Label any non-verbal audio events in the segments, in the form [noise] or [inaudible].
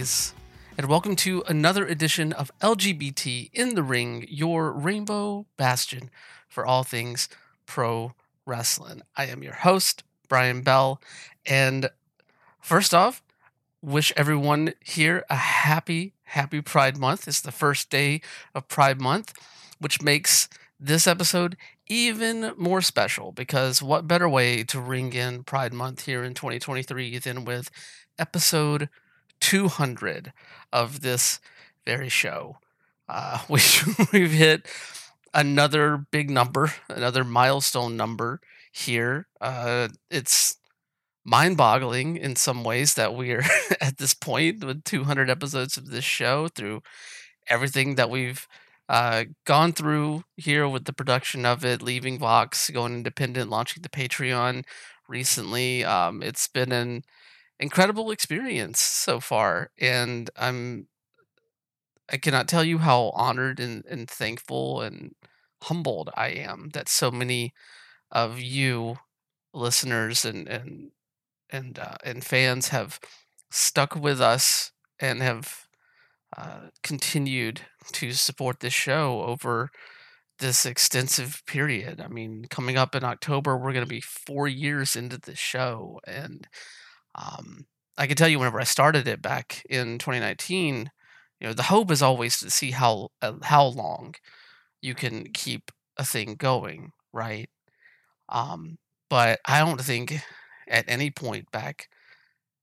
and welcome to another edition of LGBT in the Ring, your rainbow bastion for all things pro wrestling. I am your host, Brian Bell, and first off, wish everyone here a happy, happy Pride Month. It's the first day of Pride Month, which makes this episode even more special because what better way to ring in Pride Month here in 2023 than with episode 200 of this very show? Uh, [laughs] we, we've hit another big number, another milestone number here. Uh, it's mind boggling in some ways that we're [laughs] at this point with 200 episodes of this show through everything that we've uh, gone through here with the production of it, leaving Vox, going independent, launching the Patreon recently. Um, it's been an incredible experience so far, and I'm I cannot tell you how honored and, and thankful and humbled I am that so many of you listeners and and and uh, and fans have stuck with us and have uh, continued to support this show over this extensive period. I mean, coming up in October, we're going to be four years into the show, and um, I can tell you, whenever I started it back in 2019, you know, the hope is always to see how uh, how long you can keep a thing going, right? Um, but I don't think at any point back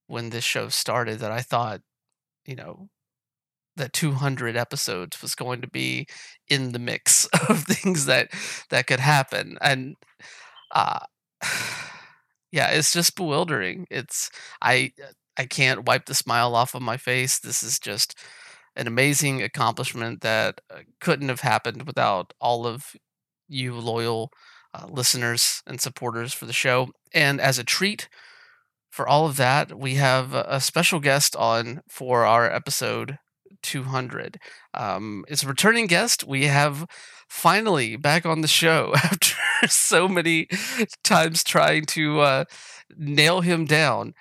when this show started that I thought, you know, that 200 episodes was going to be in the mix [laughs] of things that that could happen and uh [sighs] [sighs] yeah it's just bewildering it's i i can't wipe the smile off of my face this is just an amazing accomplishment that uh, couldn't have happened without all of you loyal uh, listeners and supporters for the show and as a treat for all of that we have a special guest on for our episode 200. Um, it's a returning guest. We have finally back on the show [laughs] after so many times trying to uh, nail him down.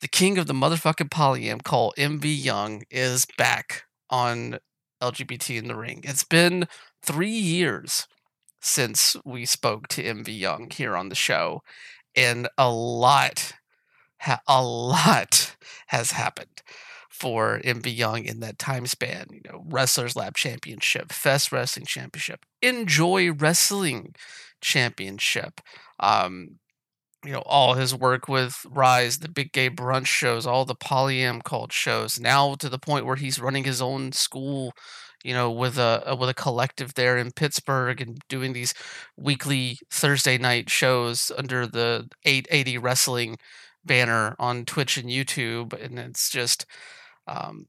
The king of the motherfucking polyam cult MV Young is back on LGBT in the ring. It's been three years since we spoke to MV Young here on the show, and a lot, a lot has happened for MV Young in that time span. You know, Wrestlers Lab Championship, Fest Wrestling Championship, Enjoy Wrestling Championship. Um, you know, all his work with Rise, the Big Gay Brunch shows, all the Polyam cult shows. Now to the point where he's running his own school, you know, with a with a collective there in Pittsburgh and doing these weekly Thursday night shows under the 880 Wrestling banner on Twitch and YouTube, and it's just um,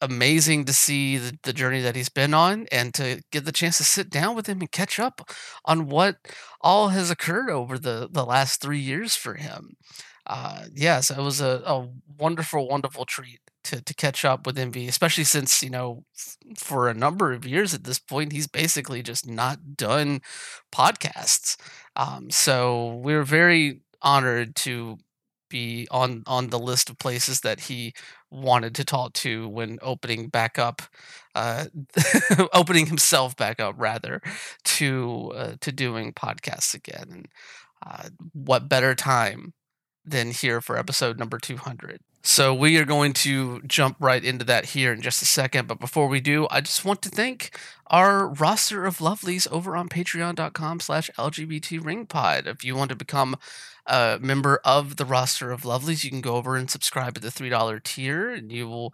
amazing to see the, the journey that he's been on and to get the chance to sit down with him and catch up on what all has occurred over the, the last three years for him. Uh, yes, it was a, a wonderful, wonderful treat to, to catch up with MV, especially since, you know, f- for a number of years at this point, he's basically just not done podcasts. Um, so we're very honored to be on on the list of places that he wanted to talk to when opening back up uh [laughs] opening himself back up rather to uh, to doing podcasts again and uh, what better time than here for episode number 200 so we are going to jump right into that here in just a second but before we do i just want to thank our roster of lovelies over on patreon.com slash lgbt ringpod if you want to become a member of the roster of lovelies, you can go over and subscribe at the three dollar tier, and you will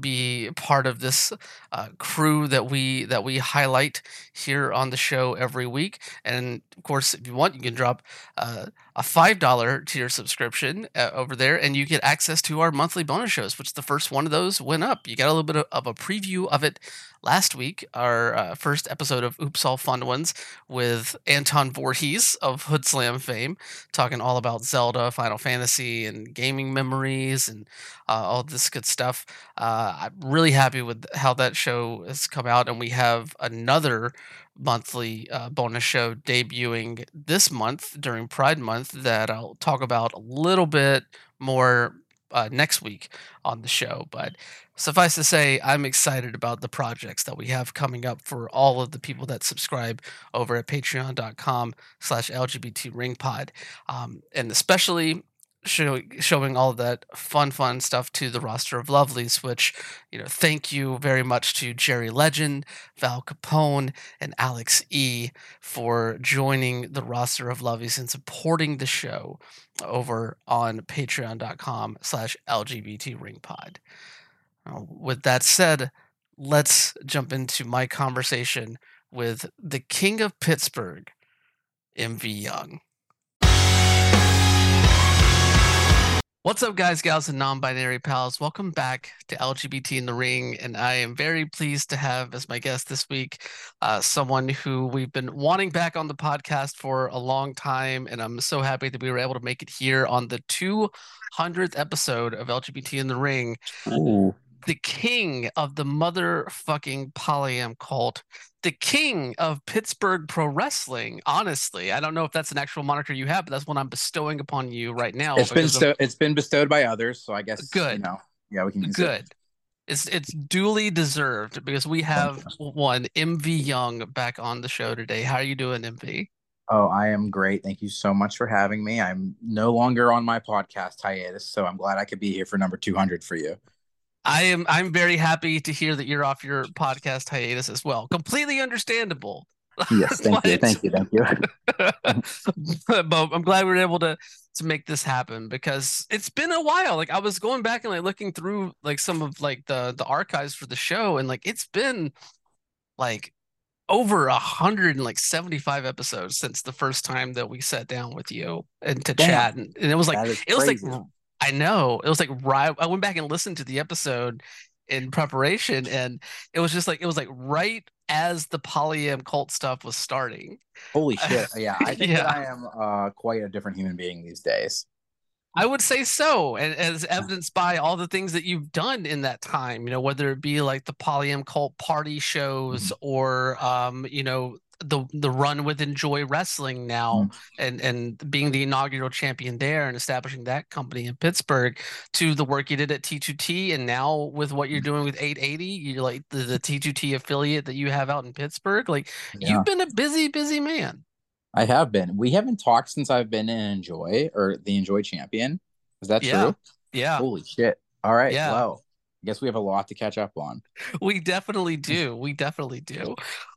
be part of this uh, crew that we that we highlight here on the show every week. And of course, if you want, you can drop uh, a five dollar tier subscription uh, over there, and you get access to our monthly bonus shows. Which the first one of those went up. You got a little bit of, of a preview of it last week, our uh, first episode of Oops All Fun Ones with Anton Voorhees of Hood Slam fame, talking all about Zelda, Final Fantasy, and gaming memories and uh, all this good stuff. Uh, I'm really happy with how that show has come out, and we have another monthly uh, bonus show debuting this month during Pride Month that I'll talk about a little bit more uh, next week on the show. But suffice to say, I'm excited about the projects that we have coming up for all of the people that subscribe over at patreon.com slash LGBT ring pod. Um, and especially show, showing all that fun, fun stuff to the roster of lovelies, which, you know, thank you very much to Jerry Legend, Val Capone, and Alex E for joining the roster of lovelies and supporting the show over on patreon.com slash LGBT ring pod. with that said, let's jump into my conversation with the king of Pittsburgh, MV Young. What's up, guys, gals, and non binary pals? Welcome back to LGBT in the Ring. And I am very pleased to have as my guest this week uh, someone who we've been wanting back on the podcast for a long time. And I'm so happy that we were able to make it here on the 200th episode of LGBT in the Ring. Ooh the king of the motherfucking polyam cult, the king of Pittsburgh pro wrestling. Honestly, I don't know if that's an actual moniker you have, but that's what I'm bestowing upon you right now. It's been sto- it's been bestowed by others, so I guess good. You know, yeah, we can good. It. It's it's duly deserved because we have one MV Young back on the show today. How are you doing, MV? Oh, I am great. Thank you so much for having me. I'm no longer on my podcast hiatus, so I'm glad I could be here for number 200 for you. I am I'm very happy to hear that you're off your podcast hiatus as well. Completely understandable. Yes, thank [laughs] you, thank you, thank you. [laughs] but I'm glad we were able to to make this happen because it's been a while. Like I was going back and like looking through like some of like the the archives for the show, and like it's been like over a hundred and like 75 episodes since the first time that we sat down with you and to Damn. chat and, and, it was like it was like I know. It was like right. I went back and listened to the episode in preparation, and it was just like it was like right as the polyam cult stuff was starting. Holy shit! [laughs] Yeah, I think yeah. I am uh, quite a different human being these days. I would say so, and as evidenced by all the things that you've done in that time, you know, whether it be like the polyam cult party shows mm-hmm. or, um, you know, the the run with Enjoy Wrestling now mm. and and being the inaugural champion there and establishing that company in Pittsburgh to the work you did at T2T and now with what you're mm. doing with 880 you're like the, the T2T affiliate that you have out in Pittsburgh like yeah. you've been a busy busy man. I have been. We haven't talked since I've been in Enjoy or the Enjoy champion. Is that yeah. true? Yeah. Holy shit. All right. Yeah. Wow. I guess we have a lot to catch up on. We definitely do. We definitely do.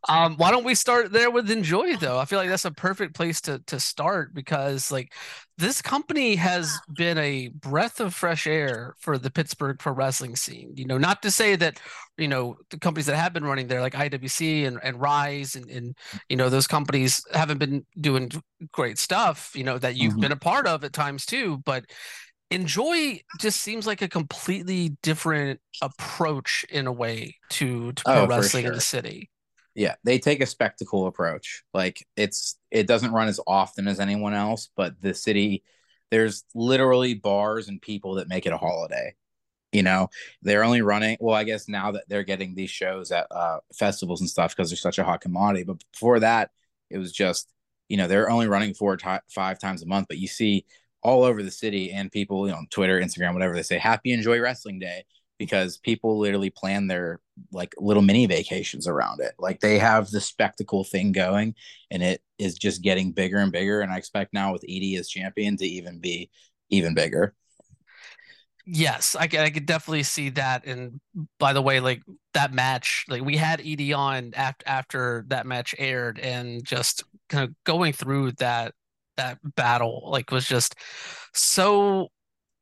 Um, why don't we start there with Enjoy though? I feel like that's a perfect place to to start because like this company has been a breath of fresh air for the Pittsburgh pro wrestling scene. You know, not to say that, you know, the companies that have been running there like IWC and, and Rise and, and you know, those companies haven't been doing great stuff, you know, that you've mm-hmm. been a part of at times too. But Enjoy just seems like a completely different approach in a way to, to pro oh, wrestling sure. in the city. Yeah, they take a spectacle approach. Like it's it doesn't run as often as anyone else, but the city there's literally bars and people that make it a holiday. You know, they're only running well, I guess now that they're getting these shows at uh festivals and stuff because they're such a hot commodity, but before that it was just you know, they're only running four to five times a month, but you see all over the city and people, you know, on Twitter, Instagram, whatever, they say happy enjoy wrestling day because people literally plan their like little mini vacations around it. Like they have the spectacle thing going and it is just getting bigger and bigger. And I expect now with Edie as champion to even be even bigger. Yes, I, I could definitely see that. And by the way, like that match, like we had Edie on after after that match aired, and just kind of going through that that battle like was just so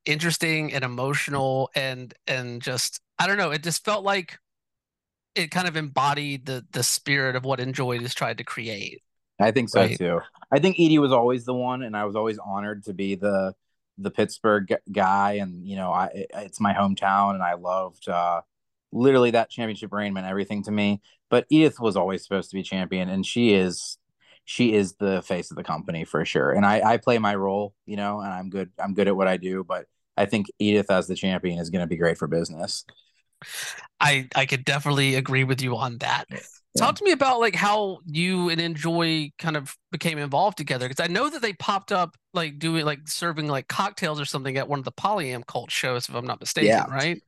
interesting and emotional and and just I don't know, it just felt like it kind of embodied the the spirit of what Enjoy has tried to create. I think so right? too. I think Edie was always the one, and I was always honored to be the the Pittsburgh guy. And you know, I it's my hometown, and I loved uh, literally that championship reign meant everything to me. But Edith was always supposed to be champion, and she is she is the face of the company for sure. And I, I play my role, you know, and I'm good. I'm good at what I do, but I think Edith as the champion is going to be great for business. I I could definitely agree with you on that. Talk to me about like how you and Enjoy kind of became involved together because I know that they popped up like doing like serving like cocktails or something at one of the Polyam cult shows, if I'm not mistaken, yeah. right?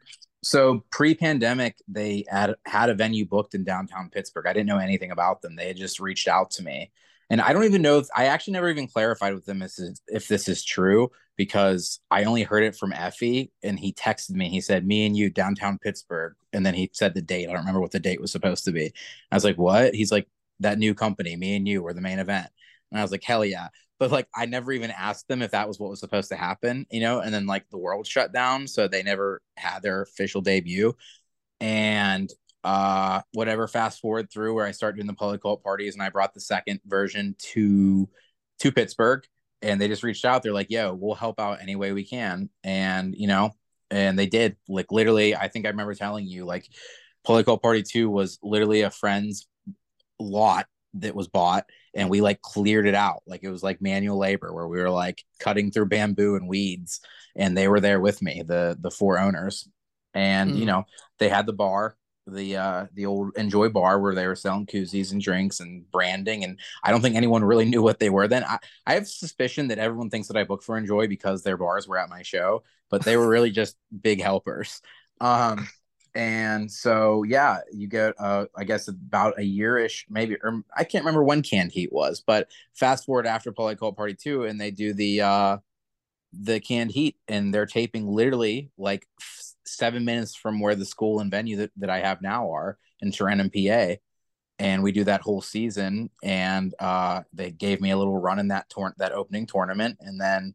So pre-pandemic, they had had a venue booked in downtown Pittsburgh. I didn't know anything about them. They had just reached out to me, and I don't even know if I actually never even clarified with them if, if this is true because I only heard it from Effy and he texted me. He said, Me and you downtown Pittsburgh. And then he said the date. I don't remember what the date was supposed to be. I was like, What? He's like, That new company, me and you were the main event. And I was like, Hell yeah. But like, I never even asked them if that was what was supposed to happen, you know? And then like the world shut down. So they never had their official debut. And uh whatever fast forward through where I started doing the public cult parties and I brought the second version to to Pittsburgh and they just reached out they're like yo we'll help out any way we can and you know and they did like literally I think I remember telling you like cult party 2 was literally a friend's lot that was bought and we like cleared it out. Like it was like manual labor where we were like cutting through bamboo and weeds and they were there with me the the four owners. And mm. you know they had the bar the uh the old enjoy bar where they were selling koozies and drinks and branding and i don't think anyone really [laughs] knew what they were then. I, I have suspicion that everyone thinks that i booked for enjoy because their bars were at my show but they were really just big helpers. Um and so yeah you get uh i guess about a yearish maybe or i can't remember when canned heat was but fast forward after Polyam Cult party 2 and they do the uh the canned heat and they're taping literally like seven minutes from where the school and venue that, that I have now are in Tarentum, PA. And we do that whole season. And uh, they gave me a little run in that tor- that opening tournament. And then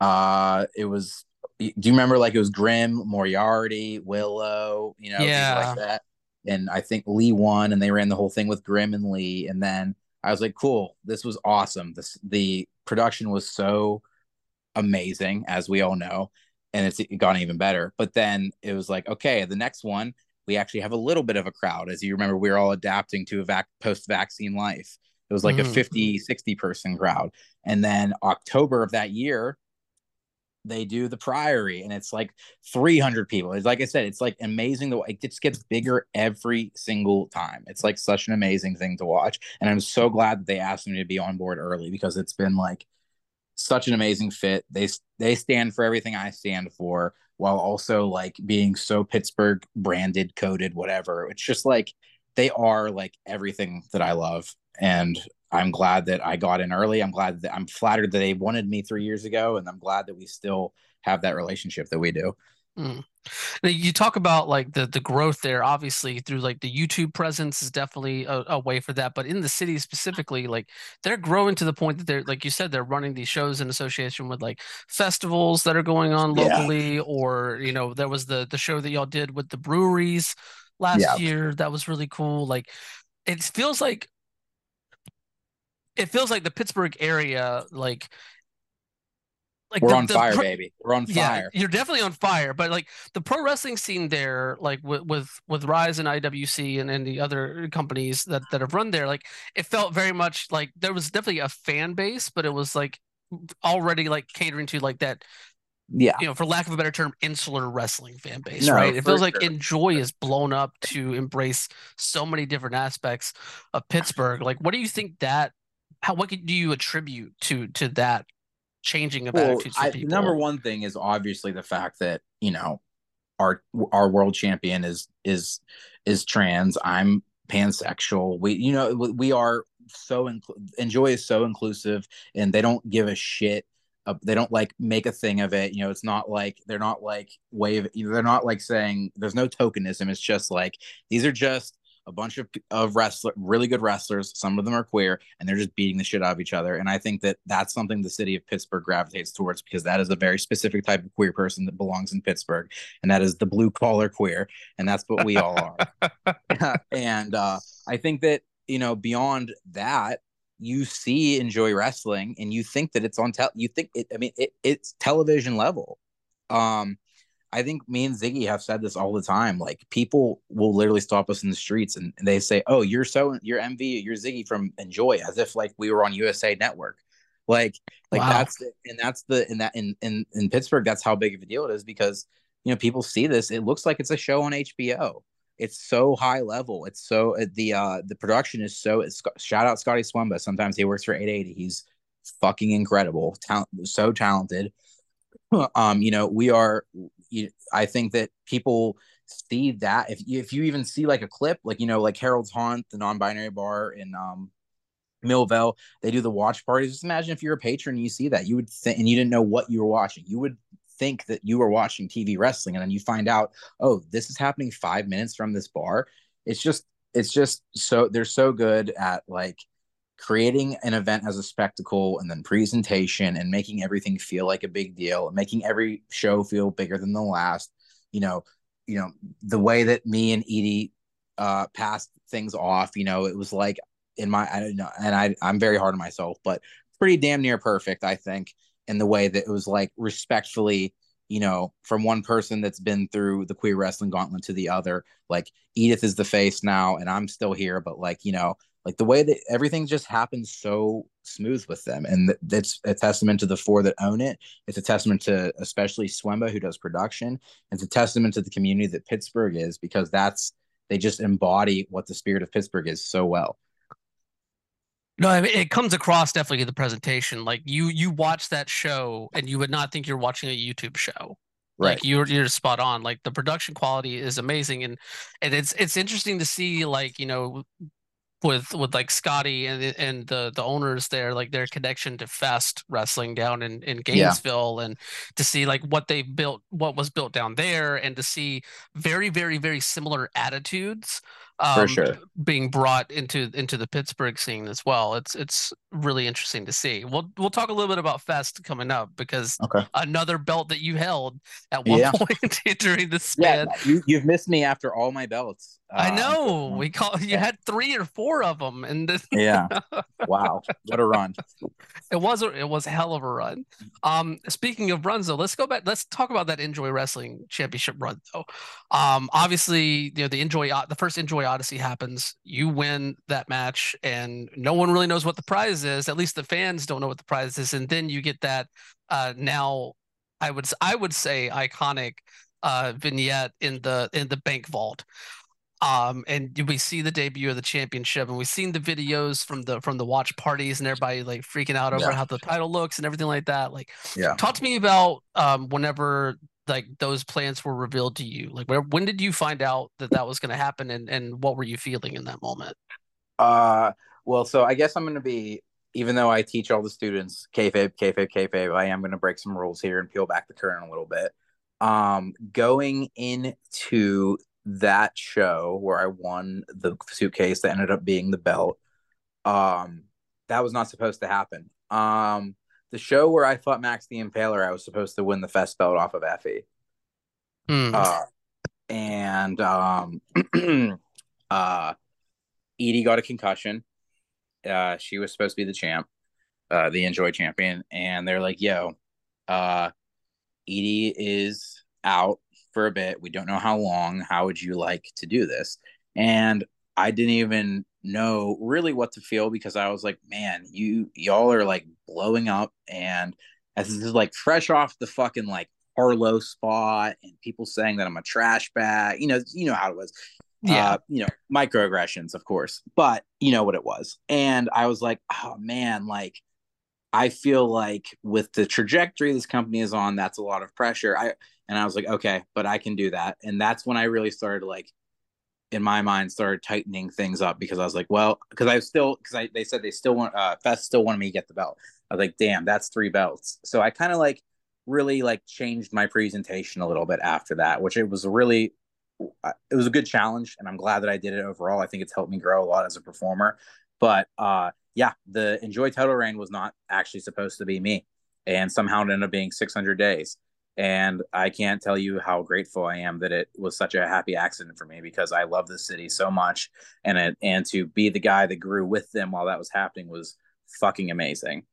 uh, it was, do you remember like it was Grim, Moriarty, Willow, you know, yeah. like that. And I think Lee won and they ran the whole thing with Grim and Lee. And then I was like, cool, this was awesome. This, the production was so amazing, as we all know and it's gone even better. But then it was like, okay, the next one, we actually have a little bit of a crowd. As you remember, we are all adapting to a vac- post vaccine life. It was like mm. a 50, 60 person crowd. And then October of that year, they do the Priory and it's like 300 people. It's like I said, it's like amazing. The it just gets bigger every single time. It's like such an amazing thing to watch. And I'm so glad that they asked me to be on board early because it's been like such an amazing fit. They they stand for everything I stand for while also like being so Pittsburgh branded, coded, whatever. It's just like they are like everything that I love. And I'm glad that I got in early. I'm glad that I'm flattered that they wanted me three years ago. And I'm glad that we still have that relationship that we do. Mm. You talk about like the the growth there, obviously through like the YouTube presence is definitely a, a, way for that. But in the city specifically, like they're growing to the point that they're like you said, they're running these shows in association with like festivals that are going on locally, yeah. or you know, there was the the show that y'all did with the breweries last yeah. year. That was really cool. Like it feels like it feels like the Pittsburgh area, like like we're the, on the fire, pro- baby. We're on fire. Yeah, you're definitely on fire. But like the pro wrestling scene there, like with with, with Rise and IWC and, and the other companies that, that have run there, like it felt very much like there was definitely a fan base, but it was like already like catering to like that yeah you know for lack of a better term insular wrestling fan base no, right it feels like enjoy is blown up to embrace so many different aspects of pittsburgh like what do you think that how what do you attribute to to that changing of well, attitudes I, Number one thing is obviously the fact that you know our our world champion is is is trans. I'm pansexual. We you know we are so incl- enjoy is so inclusive, and they don't give a shit. Uh, they don't like make a thing of it. You know, it's not like they're not like wave. You know, they're not like saying there's no tokenism. It's just like these are just a bunch of of wrestler, really good wrestlers. Some of them are queer, and they're just beating the shit out of each other. And I think that that's something the city of Pittsburgh gravitates towards because that is a very specific type of queer person that belongs in Pittsburgh, and that is the blue collar queer, and that's what we all are. [laughs] [laughs] and uh, I think that you know beyond that, you see enjoy wrestling, and you think that it's on tel. You think it. I mean, it, it's television level. Um, I think me and Ziggy have said this all the time. Like people will literally stop us in the streets and, and they say, "Oh, you're so you're MV, you're Ziggy from Enjoy," as if like we were on USA Network. Like, like wow. that's the, and that's the in that in in in Pittsburgh, that's how big of a deal it is because you know people see this. It looks like it's a show on HBO. it's so high level. It's so uh, the uh the production is so. It's, shout out Scotty Swemba. Sometimes he works for 880. He's fucking incredible, talent, so talented. [clears throat] Um, you know, we are. You, I think that people see that if you, if you even see like a clip, like you know, like Harold's Haunt, the non-binary bar in um Millvale, they do the watch parties. Just imagine if you're a patron and you see that, you would think, and you didn't know what you were watching. You would think that you were watching TV wrestling, and then you find out, oh, this is happening five minutes from this bar. It's just, it's just so they're so good at like creating an event as a spectacle and then presentation and making everything feel like a big deal and making every show feel bigger than the last you know you know the way that me and edie uh passed things off you know it was like in my i don't know and i i'm very hard on myself but pretty damn near perfect i think in the way that it was like respectfully you know from one person that's been through the queer wrestling gauntlet to the other like edith is the face now and i'm still here but like you know like the way that everything just happens so smooth with them and that's a testament to the four that own it it's a testament to especially swemba who does production it's a testament to the community that pittsburgh is because that's they just embody what the spirit of pittsburgh is so well no, I mean, it comes across definitely in the presentation. Like you, you watch that show and you would not think you're watching a YouTube show. right Like you're you're spot on. Like the production quality is amazing, and and it's it's interesting to see like you know with with like Scotty and and the the owners there, like their connection to Fest Wrestling down in in Yeah. Gainesville, and to see like what they built, what was built down there, and to see very very very similar attitudes for um, sure being brought into into the Pittsburgh scene as well. It's it's really interesting to see. We'll we'll talk a little bit about Fest coming up because okay another belt that you held at one Yeah. point [laughs] during the yeah span. you, you've missed me after all my belts I Uh, know we call you Yeah. had three or four of them, and then [laughs] yeah wow what a run [laughs] it was a, it was a hell of a run. Um, speaking of runs, though, let's go back. Let's talk about that Enjoy Wrestling Championship run, though. Um, obviously, you know the Enjoy the first Enjoy Odyssey happens. You win that match, and no one really knows what the prize is. At least the fans don't know what the prize is, and then you get that uh, now. I would I would say iconic uh, vignette in the in the bank vault. Um, and we see the debut of the championship, and we've seen the videos from the from the watch parties and everybody like freaking out over Yeah. how the title looks and everything like that. Like, yeah talk to me about um whenever like those plans were revealed to you. Like, where when did you find out that that was going to happen, and and what were you feeling in that moment? Uh, well, so I guess I'm going to be, even though I teach all the students kayfabe, kayfabe, kayfabe, I am going to break some rules here and peel back the curtain a little bit. Um, going into that show where I won the suitcase that ended up being the belt, um, that was not supposed to happen. Um, the show where I fought Max the Impaler, I was supposed to win the Fest belt off of Effy. Hmm. Uh, and um, [clears throat] uh, Edie got a concussion. Uh, she was supposed to be the champ, uh, the Enjoy champion, and they're like, "Yo, uh, Edie is out for a bit. We don't know how long. How would you like to do this?" And I didn't even know really what to feel because I was like, "Man, you y'all are like blowing up," and as this is like fresh off the fucking like Harlow spot, and people saying that I'm a trash bag. You know, you know how it was yeah. uh, you know, microaggressions, of course, but you know what it was. And I was like, oh man, like I feel like with the trajectory this company is on, that's a lot of pressure. I and I was like, okay, but I can do that. And that's when I really started like in my mind started tightening things up because I was like, well, because I was still because I they said they still want uh Fest still wanted me to get the belt. I was like, damn, that's three belts. So I kind of like really like changed my presentation a little bit after that, which it was really it was a good challenge and I'm glad that I did it overall. I think it's helped me grow a lot as a performer. But uh yeah, the enjoy title reign was not actually supposed to be me. And somehow it ended up being 600 days. And I can't tell you how grateful I am that it was such a happy accident for me because I love this city so much. And it, and to be the guy that grew with them while that was happening was fucking amazing.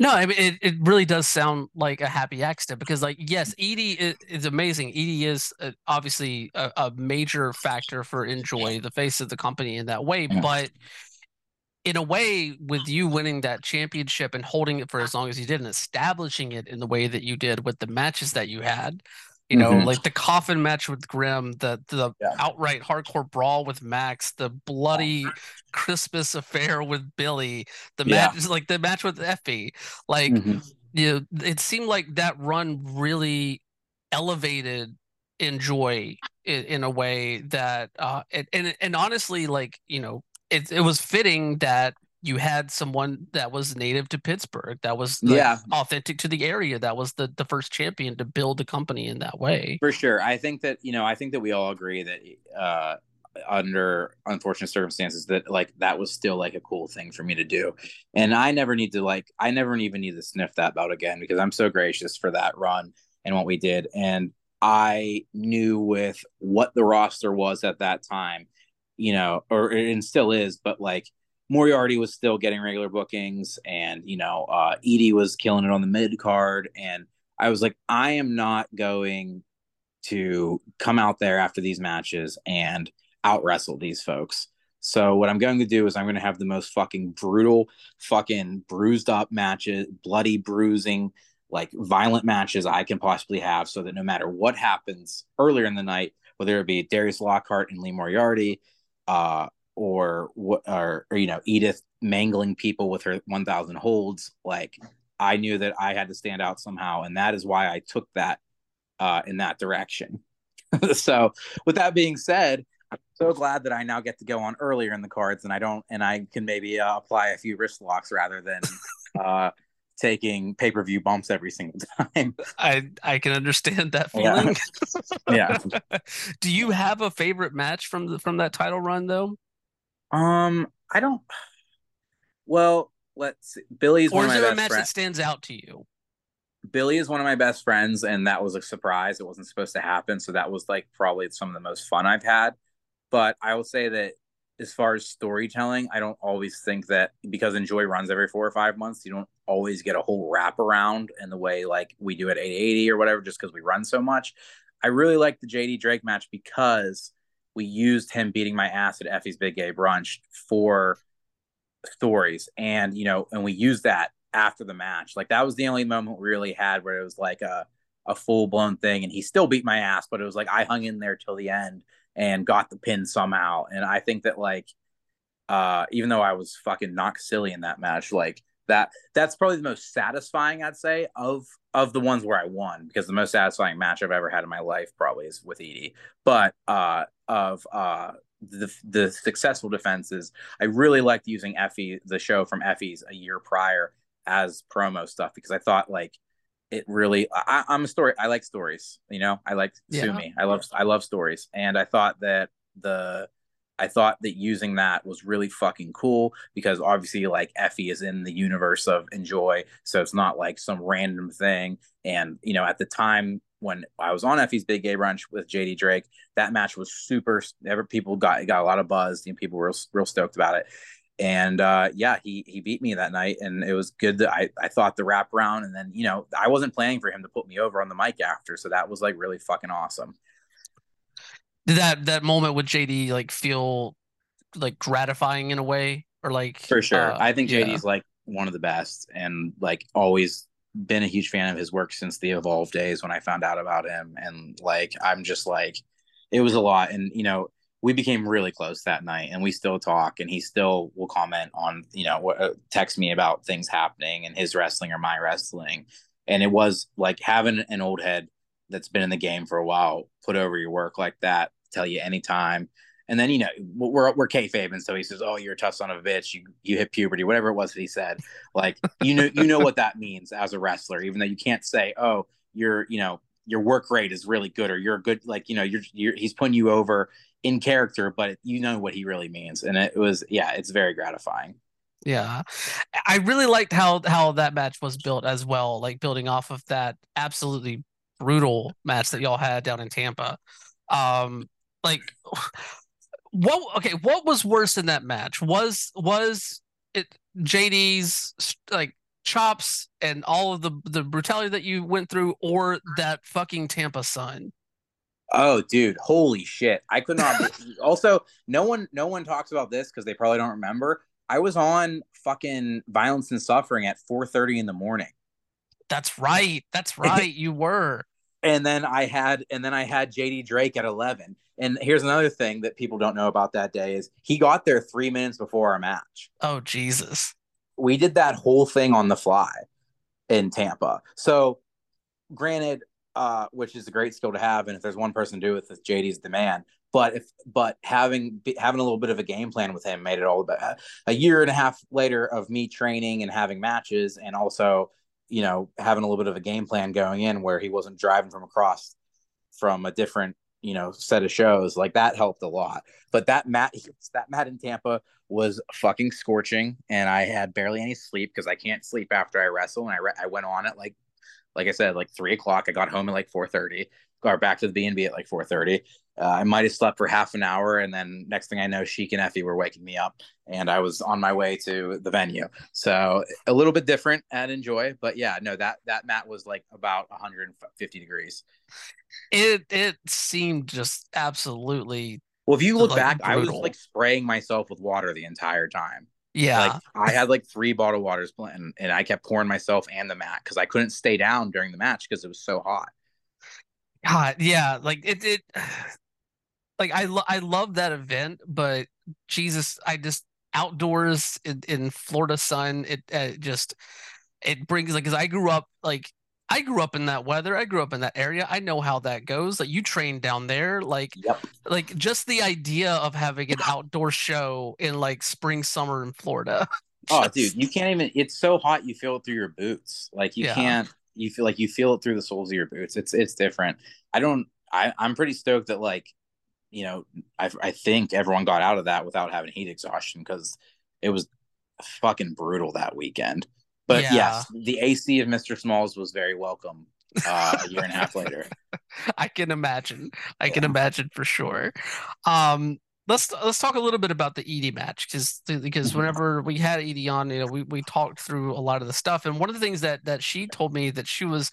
No, I mean it, it really does sound like a happy accident because like yes, Edie is, is amazing. Edie is uh, obviously a, a major factor for Enjoy, the face of the company in that way, Yeah. but in a way with you winning that championship and holding it for as long as you did and establishing it in the way that you did with the matches that you had, You know, mm-hmm. like the coffin match with Grim, the the yeah. outright hardcore brawl with Max, the bloody Christmas affair with Billy, the yeah. match like the match with Effy. Like mm-hmm. you know, it seemed like that run really elevated enjoy in, in a way that uh and, and and honestly like you know it, it was fitting that you had someone that was native to Pittsburgh, that was like, yeah. authentic to the area, that was the the first champion to build a company in that way. For sure, I think that you know, I think that we all agree that uh, under unfortunate circumstances, that like that was still like a cool thing for me to do, and I never need to like, I never even need to sniff that belt again because I'm so gracious for that run and what we did, and I knew with what the roster was at that time, you know, or and still is, but like Moriarty was still getting regular bookings, and you know, uh, Edie was killing it on the mid card, and I was like, I am not going to come out there after these matches and out wrestle these folks. So what I'm going to do is I'm going to have the most fucking brutal, fucking bruised up matches, bloody bruising, like violent matches I can possibly have, so that no matter what happens earlier in the night, whether it be Darius Lockhart and Lee Moriarty, uh, or what, or, or you know Edith mangling people with her 1,000 holds, like I knew that I had to stand out somehow, and that is why I took that uh, in that direction. [laughs] so, with that being said, I'm so glad that I now get to go on earlier in the cards, and I don't, and I can maybe uh, apply a few wrist locks rather than [laughs] uh, taking pay per view bumps every single [laughs] time. I I can understand that feeling. Yeah. [laughs] [laughs] yeah. Do you have a favorite match from the from that title run though? Um, I don't. Well, let's see. Billy's or one is there a match friends. that stands out to you? Billy is one of my best friends, and that was a surprise. It wasn't supposed to happen, so that was like probably some of the most fun I've had. But I will say that as far as storytelling, I don't always think that because Enjoy runs every four or five months, you don't always get a whole wrap around in the way like we do at 880 or whatever, just because we run so much. I really like the JD Drake match because we used him beating my ass at Effy's Big Gay Brunch for stories, and you know, and we used that after the match. Like that was the only moment we really had where it was like a a full blown thing, and he still beat my ass, but it was like I hung in there till the end and got the pin somehow. And I think that like, uh, even though I was fucking knocked silly in that match, like that that's probably the most satisfying I'd say of of the ones where I won because the most satisfying match I've ever had in my life probably is with Edie. But uh, of uh, the the successful defenses, I really liked using Effy the show from Effy's a year prior as promo stuff because I thought like it really I, am a story I like stories, you know. I like yeah. sue me. I love I love stories. And I thought that the I thought that using that was really fucking cool because obviously like Effy is in the universe of Enjoy, so it's not like some random thing. And you know, at the time when I was on Effy's Big Gay Brunch with JD Drake, that match was super. People got got a lot of buzz. You know, people were real, stoked about it and uh, yeah, he he beat me that night, and it was good. That I I thought the wrap around, and then you know I wasn't planning for him to put me over on the mic after, so that was like really fucking awesome. Did that that moment with JD like feel like gratifying in a way, or like for sure? Uh, I think yeah. JD's like one of the best, and like always been a huge fan of his work since the Evolve days when I found out about him, and like I'm just like it was a lot, and you know we became really close that night and we still talk and he still will comment on you know uh, text me about things happening and his wrestling or my wrestling and it was like having an old head that's been in the game for a while put over your work like that tell you anytime and then you know we're we're and so he says, "Oh, you're a tough son of a bitch. You you hit puberty, whatever it was that he said. Like you know you know what that means as a wrestler, even though you can't say, oh, you're you know your work rate is really good or you're good like you know you're, you're he's putting you over in character, but you know what he really means. And it was, yeah, it's very gratifying. Yeah. I really liked how how that match was built as well, like building off of that absolutely brutal match that y'all had down in Tampa. Um like what okay, what was worse in that match? Was was it JD's like chops and all of the the brutality that you went through or that fucking Tampa sun? Oh, dude, holy shit! I could not. [laughs] also, no one, no one talks about this because they probably don't remember. I was on fucking violence and suffering at four thirty in the morning. That's right. That's right. you were. And then I had and then I had JD Drake at 11. And here's another thing that people don't know about that day is he got there 3 minutes before our match. Oh Jesus. We did that whole thing on the fly in Tampa. So granted uh, which is a great skill to have and if there's one person to do it with JD's the man but if but having having a little bit of a game plan with him made it all about a year and a half later of me training and having matches and also you know, having a little bit of a game plan going in where he wasn't driving from across from a different, you know, set of shows. Like that helped a lot. But that mat, that mat in Tampa was fucking scorching, and I had barely any sleep because I can't sleep after I wrestle. And I re- I went on it like, like I said, like three o'clock. I got home at like four thirty. Got back to the B and B at like four thirty. Uh, I might have slept for half an hour, and then next thing I know, Sheik and Effy were waking me up, and I was on my way to the venue. So a little bit different at Enjoy, but yeah, no that that mat was like about 150 degrees. It it seemed just absolutely. Well, if you look like, back, brutal. I was like spraying myself with water the entire time. Yeah, like I had like three bottled waters, and and I kept pouring myself and the mat because I couldn't stay down during the match because it was so hot. God, yeah, like it, it [sighs] like I lo- I love that event, but Jesus, I just outdoors in, in Florida sun, it, uh, just it brings like because I grew up like I grew up in that weather. I grew up in that area. I know how that goes. Like you train down there. Like yep. like just the idea of having an [laughs] outdoor show in like spring summer in Florida. just... [laughs] Oh, dude, you can't even. It's so hot you feel it through your boots. Like you yeah. can't. You feel like you feel it through the soles of your boots. It's it's different. I don't. I I'm pretty stoked that like you know, I, I think everyone got out of that without having heat exhaustion because it was fucking brutal that weekend. But yeah. yes, the AC of Mr. Smalls was very welcome uh, a year and a half later. [laughs] I can imagine. I yeah. can imagine for sure. Um, let's let's talk a little bit about the Edie match because because mm-hmm. whenever we had Edie on, you know, we we talked through a lot of the stuff, and one of the things that that she told me that she was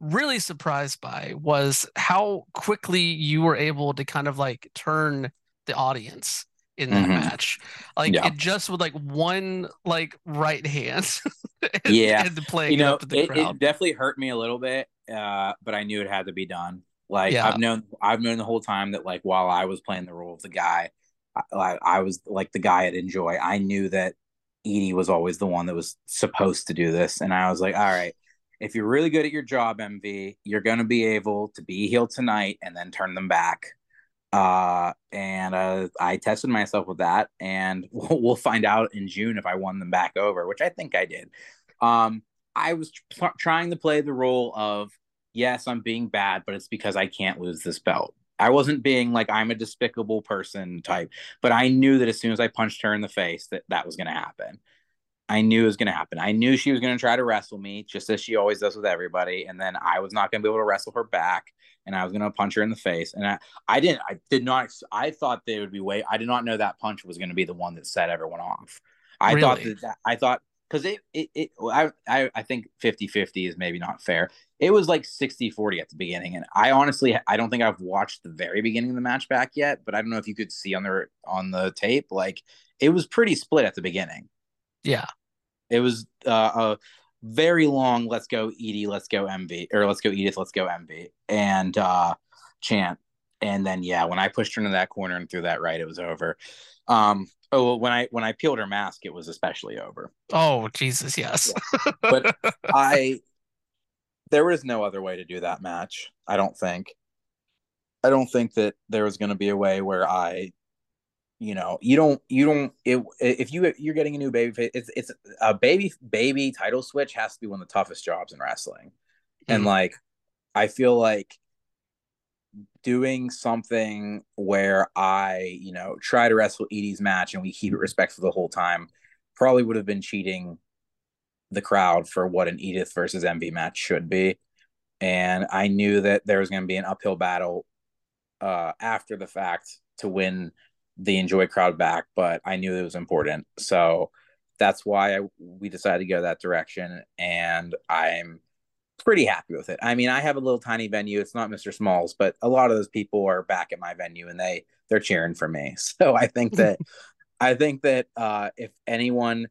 really surprised by was how quickly you were able to kind of like turn the audience in that mm-hmm. match. Like yeah. it just with like one like right hand. [laughs] and, yeah. And playing you know, it, it, definitely hurt me a little bit, uh, but I knew it had to be done. Like yeah. I've known I've known the whole time that like while I was playing the role of the guy, I, I was like the guy at Enjoy. I knew that Edie was always the one that was supposed to do this. And I was like, all right, if you're really good at your job, MV, you're going to be able to be heeled tonight and then turn them back. Uh, and uh, I tested myself with that, and [laughs] we'll, we'll, find out in June if I won them back over, which I think I did. Um, I was tr- trying to play the role of yes, I'm being bad, but it's because I can't lose this belt. I wasn't being like I'm a despicable person type, but I knew that as soon as I punched her in the face, that that was going to happen. I knew it was going to happen. I knew she was going to try to wrestle me, just as she always does with everybody. And then I was not going to be able to wrestle her back, and I was going to punch her in the face. And I, I didn't. I did not. I thought they would be way. I did not know that punch was going to be the one that set everyone off. I really? thought that, that. I thought because it, it, it I, I, I think 50 50 is maybe not fair. It was like 60 40 at the beginning. And I honestly, I don't think I've watched the very beginning of the match back yet, but I don't know if you could see on the, on the tape. Like it was pretty split at the beginning. Yeah. It was uh, a very long "Let's go Edie, let's go MV," or "Let's go Edith, let's go MV," and uh, chant. And then yeah, when I pushed her into that corner and threw that right, it was over. Um, oh, when I when I peeled her mask, it was especially over. Oh Jesus, yes. yeah. [laughs] But I, there was no other way to do that match. I don't think. I don't think that there was going to be a way where I you know you don't you don't it, if you you're getting a new baby face it's it's a baby baby title switch has to be one of the toughest jobs in wrestling mm-hmm. and like i feel like doing something where i you know try to wrestle edie's match and we keep it respectful the whole time probably would have been cheating the crowd for what an edith versus mv match should be and i knew that there was going to be an uphill battle uh after the fact to win the enjoy crowd back, but I knew it was important. So that's why I, we decided to go that direction. And I'm pretty happy with it. I mean, I have a little tiny venue. It's not Mr. Smalls, but a lot of those people are back at my venue and they, they're cheering for me. [laughs] So I think that, [laughs] I think that uh, if anyone,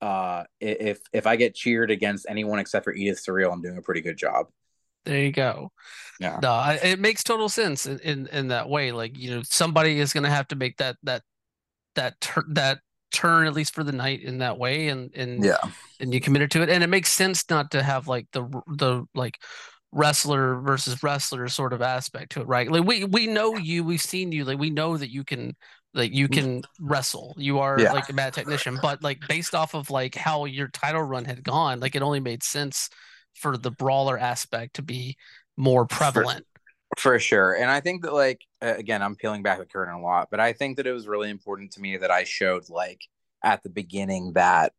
uh, if, if I get cheered against anyone except for Edith Surreal, I'm doing a pretty good job. There you go. Yeah. No, I, it makes total sense in, in in that way. Like you know, somebody is going to have to make that that that tur- that turn at least for the night in that way, and and Yeah. and you committed to it, and it makes sense not to have like the the like wrestler versus wrestler sort of aspect to it, right? Like we we know you, we've seen you, like we know that you can like you mm. can wrestle. You are Yeah. like a bad technician, but like based off of like how your title run had gone, like it only made sense for the brawler aspect to be more prevalent. For sure. And I think that, like, again, I'm peeling back the curtain a lot, but I think that it was really important to me that I showed, like, at the beginning that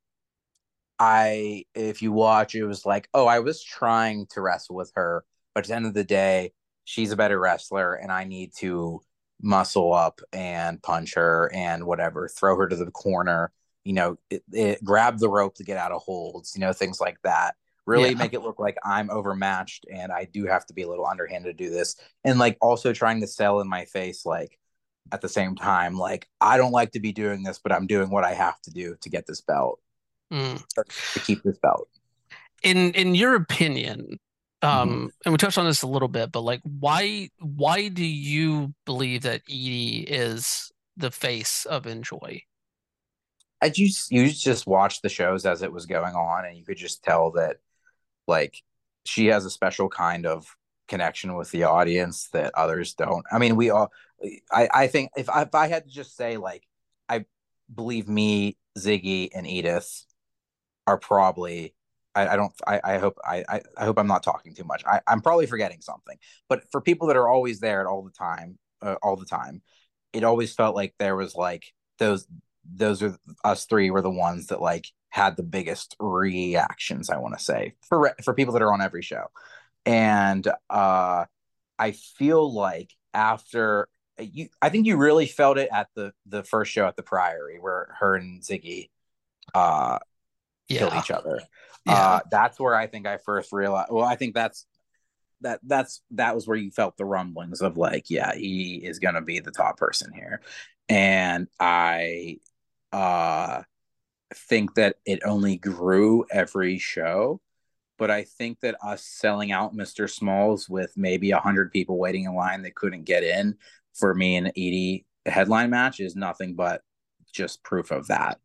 I, if you watch, it was like, oh, I was trying to wrestle with her, but at the end of the day, she's a better wrestler and I need to muscle up and punch her and whatever, throw her to the corner, you know, it, it, grab the rope to get out of holds, you know, things like that really Yeah. make it look like I'm overmatched and I do have to be a little underhanded to do this. And like also trying to sell in my face, like at the same time, like I don't like to be doing this, but I'm doing what I have to do to get this belt, Mm. to keep this belt. In in your opinion, um, Mm-hmm. and we touched on this a little bit, but like why why do you believe that Edie is the face of Enjoy? I just you just watched the shows as it was going on, and you could just tell that like she has a special kind of connection with the audience that others don't. I mean, we all I, I think if I, if I had to just say like I believe me, Ziggy, and Edith are probably I, I don't I, I hope I, I hope I'm not talking too much. I, I'm probably forgetting something. But for people that are always there at all the time, uh, all the time, it always felt like there was like those those are us three were the ones that like had the biggest reactions. I want to say for for people that are on every show, and uh, I feel like after you, I think you really felt it at the the first show at the Priory where her and Ziggy uh killed each other. yeah, Uh, that's where I think I first realized. Well, I think that's that that's that was where you felt the rumblings of like, yeah, he is gonna be the top person here, and I uh think that it only grew every show. But I think that us selling out Mr. Smalls with maybe a hundred people waiting in line that couldn't get in for me and Edie headline match is nothing but just proof of that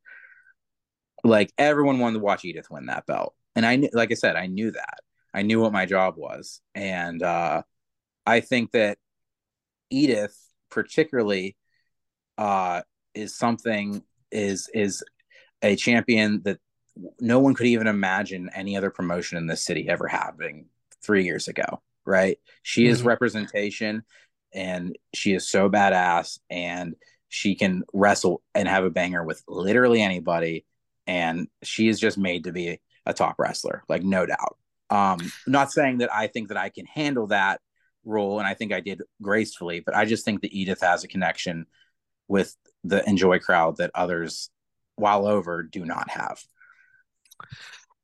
like everyone wanted to watch Edith win that belt. And I knew, like I said, I knew that. I knew what my job was. And uh, I think that Edith, particularly, uh, is something is is a champion that no one could even imagine any other promotion in this city ever having three years ago. Right? She is Mhm. representation, and she is so badass, and she can wrestle and have a banger with literally anybody and she is just made to be a top wrestler, like no doubt. Um, not saying that I think that I can handle that role, and I think I did gracefully, but I just think that Edith has a connection with the enjoy crowd that others, while over, do not have.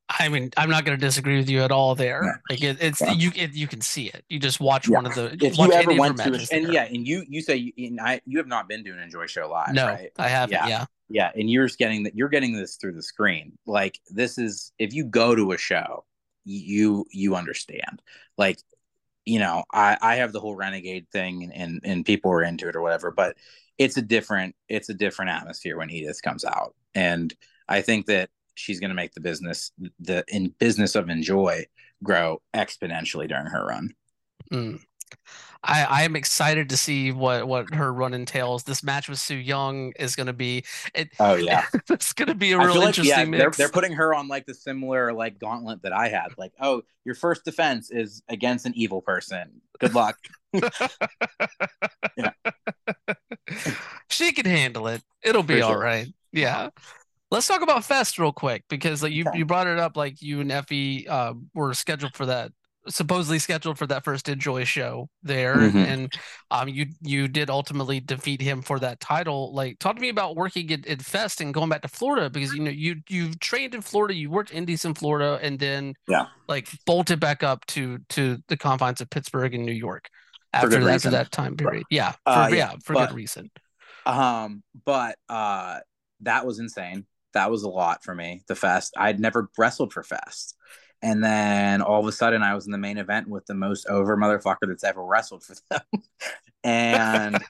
I mean, I'm not going to disagree with you at all there. Yeah. Like it, it's Yeah. you it, you can see it. You just watch Yeah. one of the If you ever went to, and there. yeah, and you you say you, and I you have not been to an enjoy show live, no, right? I haven't. Yeah. Yeah, Yeah, and you're just getting that you're getting this through the screen. Like this is if you go to a show, you you understand. Like, you know, I I have the whole renegade thing and and, and people are into it or whatever, but it's a different it's a different atmosphere when Edith comes out. And I think that she's going to make the business the in business of enjoy grow exponentially during her run. Mm. I I am excited to see what what her run entails. This match with Su Yung is going to be it. Oh yeah. it's going to be a real like yeah, interesting they're, mix. they're putting her on like the similar like gauntlet that I had. Like, oh, your first defense is against an evil person. Good luck. [laughs] she can handle it. It'll be For all sure. right. Yeah. Let's talk about Fest real quick because like you Okay. you brought it up like you and Effy uh, were scheduled for that supposedly scheduled for that first enjoy show there Mhm. and um you you did ultimately defeat him for that title like talk to me about working at, at Fest and going back to Florida because you know you you've trained in Florida you worked indies in Florida and then Yeah. like bolted back up to to the confines of Pittsburgh and New York after good after that time period yeah for, Uh, yeah, yeah, for but- good reason Um, but uh, that was insane. That was a lot for me. The fest. I'd never wrestled for fest, And then all of a sudden, I was in the main event with the most over motherfucker that's ever wrestled for them. [laughs] and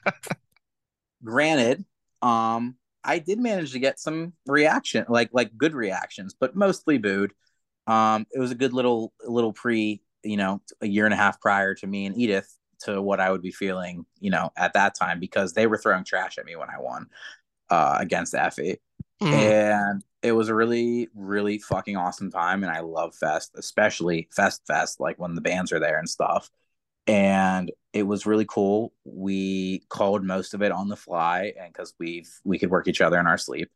[laughs] granted, um, I did manage to get some reaction, like like good reactions, but mostly booed. Um, it was a good little little pre, you know, a year and a half prior to me and Edith to what I would be feeling, you know, at that time because they were throwing trash at me when I won uh, against Effy. Mm. And it was a really, really fucking awesome time. And I love Fest, especially Fest Fest, like when the bands are there and stuff. And it was really cool. We called most of it on the fly and because we've we could work each other in our sleep.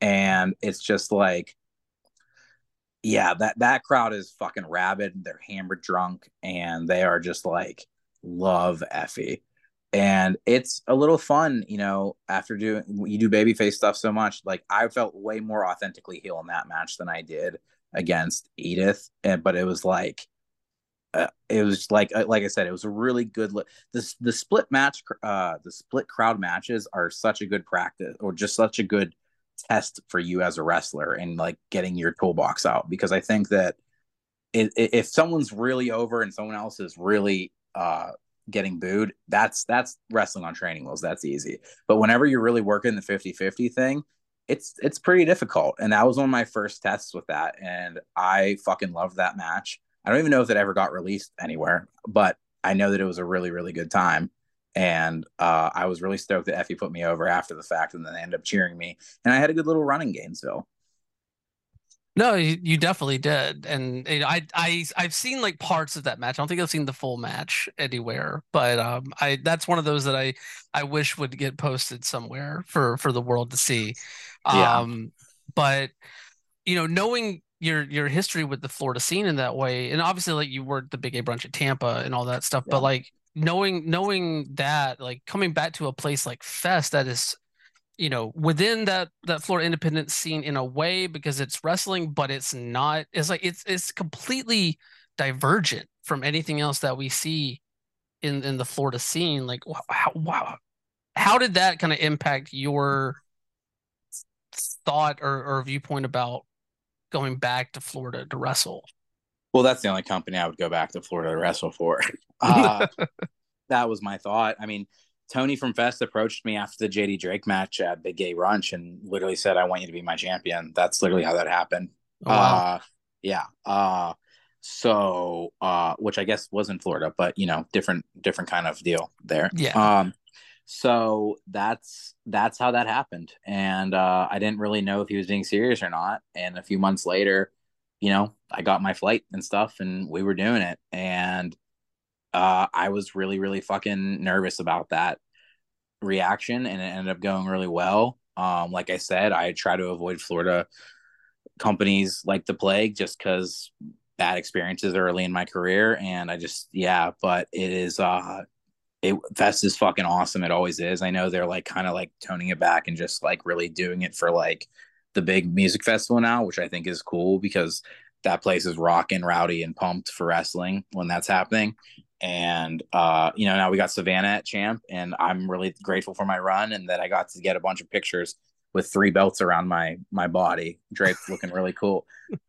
And it's just like yeah, that that crowd is fucking rabid. They're hammered drunk and they are just like love Effy. And it's a little fun, you know, after doing you do babyface stuff so much. Like I felt way more authentically heel in that match than I did against Edith. And but it was like uh, it was like uh, like I said, it was a really good. Li- this the split match, uh, the split crowd matches are such a good practice, or just such a good test for you as a wrestler and like getting your toolbox out. Because I think that it, if someone's really over and someone else is really uh, getting booed, that's that's wrestling on training wheels. That's easy. But whenever you're really working the 50-50 thing, it's it's pretty difficult. And that was one of my first tests with that. And I fucking loved that match. I don't even know if it ever got released anywhere, but I know that it was a really, really good time. And uh, I was really stoked that Effy put me over after the fact, and then they ended up cheering me. And I had a good little run in Gainesville. No, you, you definitely did, and you know, I I I've seen like parts of that match. I don't think I've seen the full match anywhere, but um, I that's one of those that I I wish would get posted somewhere for for the world to see. Yeah. Um, but you know, knowing your your history with the Florida scene in that way, and obviously like you worked the Big Gay brunch at Tampa and all that stuff, yeah. but like knowing knowing that like coming back to a place like Fest that is you know within that that Florida independent scene in a way because it's wrestling, but it's not. It's like it's it's completely divergent from anything else that we see in in the Florida scene. Like wow, wow. how did that kind of impact your thought or, or viewpoint about going back to Florida to wrestle? Well, that's the only company I would go back to Florida to wrestle for. [laughs] Uh, [laughs] that was my thought. I mean, Tony from Fest approached me after the JD Drake match at Big Gay Brunch and literally said, I want you to be my champion. That's literally how that happened. Oh, wow. Uh, yeah. Uh, so, uh, which I guess was in Florida, but you know, different, different kind of deal there. Yeah. Um, so that's that's how that happened and uh, i didn't really know if he was being serious or not and a few months later you know i got my flight and stuff and we were doing it and uh, I was really, really fucking nervous about that reaction, and it ended up going really well. Um, like I said, I try to avoid Florida companies like the plague just because bad experiences early in my career, and I just yeah, but it is uh it Fest is fucking awesome. It always is. I know they're like kind of like toning it back and just like really doing it for like the big music festival now, which I think is cool because that place is rocking, rowdy, and pumped for wrestling when that's happening and uh, you know now we got Savannah at champ, and I'm really grateful for my run and that I got to get a bunch of pictures with three belts around my my body, draped, looking really cool. [laughs]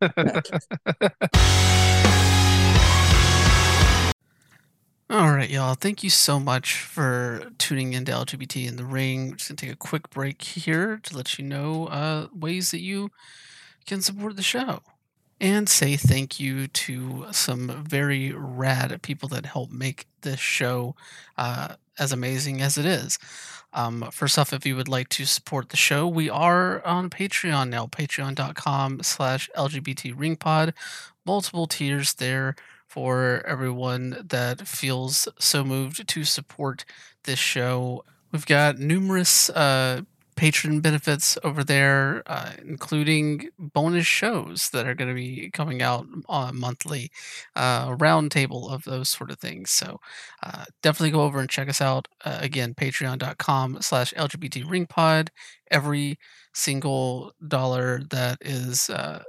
All right, y'all. Thank you so much for tuning into LGBT in the Ring. We're just gonna take a quick break here to let you know uh, ways that you can support the show and say thank you to some very rad people that help make this show uh, as amazing as it is. Um, first off, if you would like to support the show, we are on Patreon now, patreon.com slash LGBT. Multiple tiers there for everyone that feels so moved to support this show. We've got numerous uh, patron benefits over there, uh, including bonus shows that are going to be coming out uh, monthly, uh, roundtable of those sort of things. So uh, definitely go over and check us out. Uh, again, patreon.com slash LGBT ringpod. Every single dollar that is uh,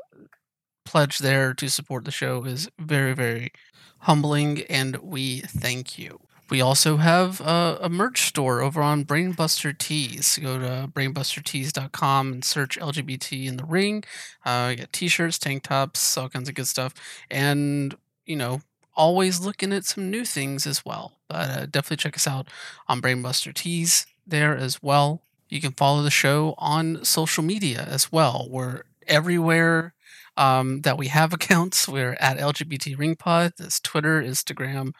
pledged there to support the show is very, very humbling, and we thank you. We also have a, a, merch store over on Brainbuster Tees. Go to brainbustertees.com and search LGBT in the ring. Uh, you get t-shirts, tank tops, all kinds of good stuff, and you know, always looking at some new things as well. But uh, definitely check us out on Brainbuster Tees there as well. You can follow the show on social media as well. We're everywhere um, that we have [laughs] accounts. We're at LGBT Ring Pod. That's Twitter, Instagram,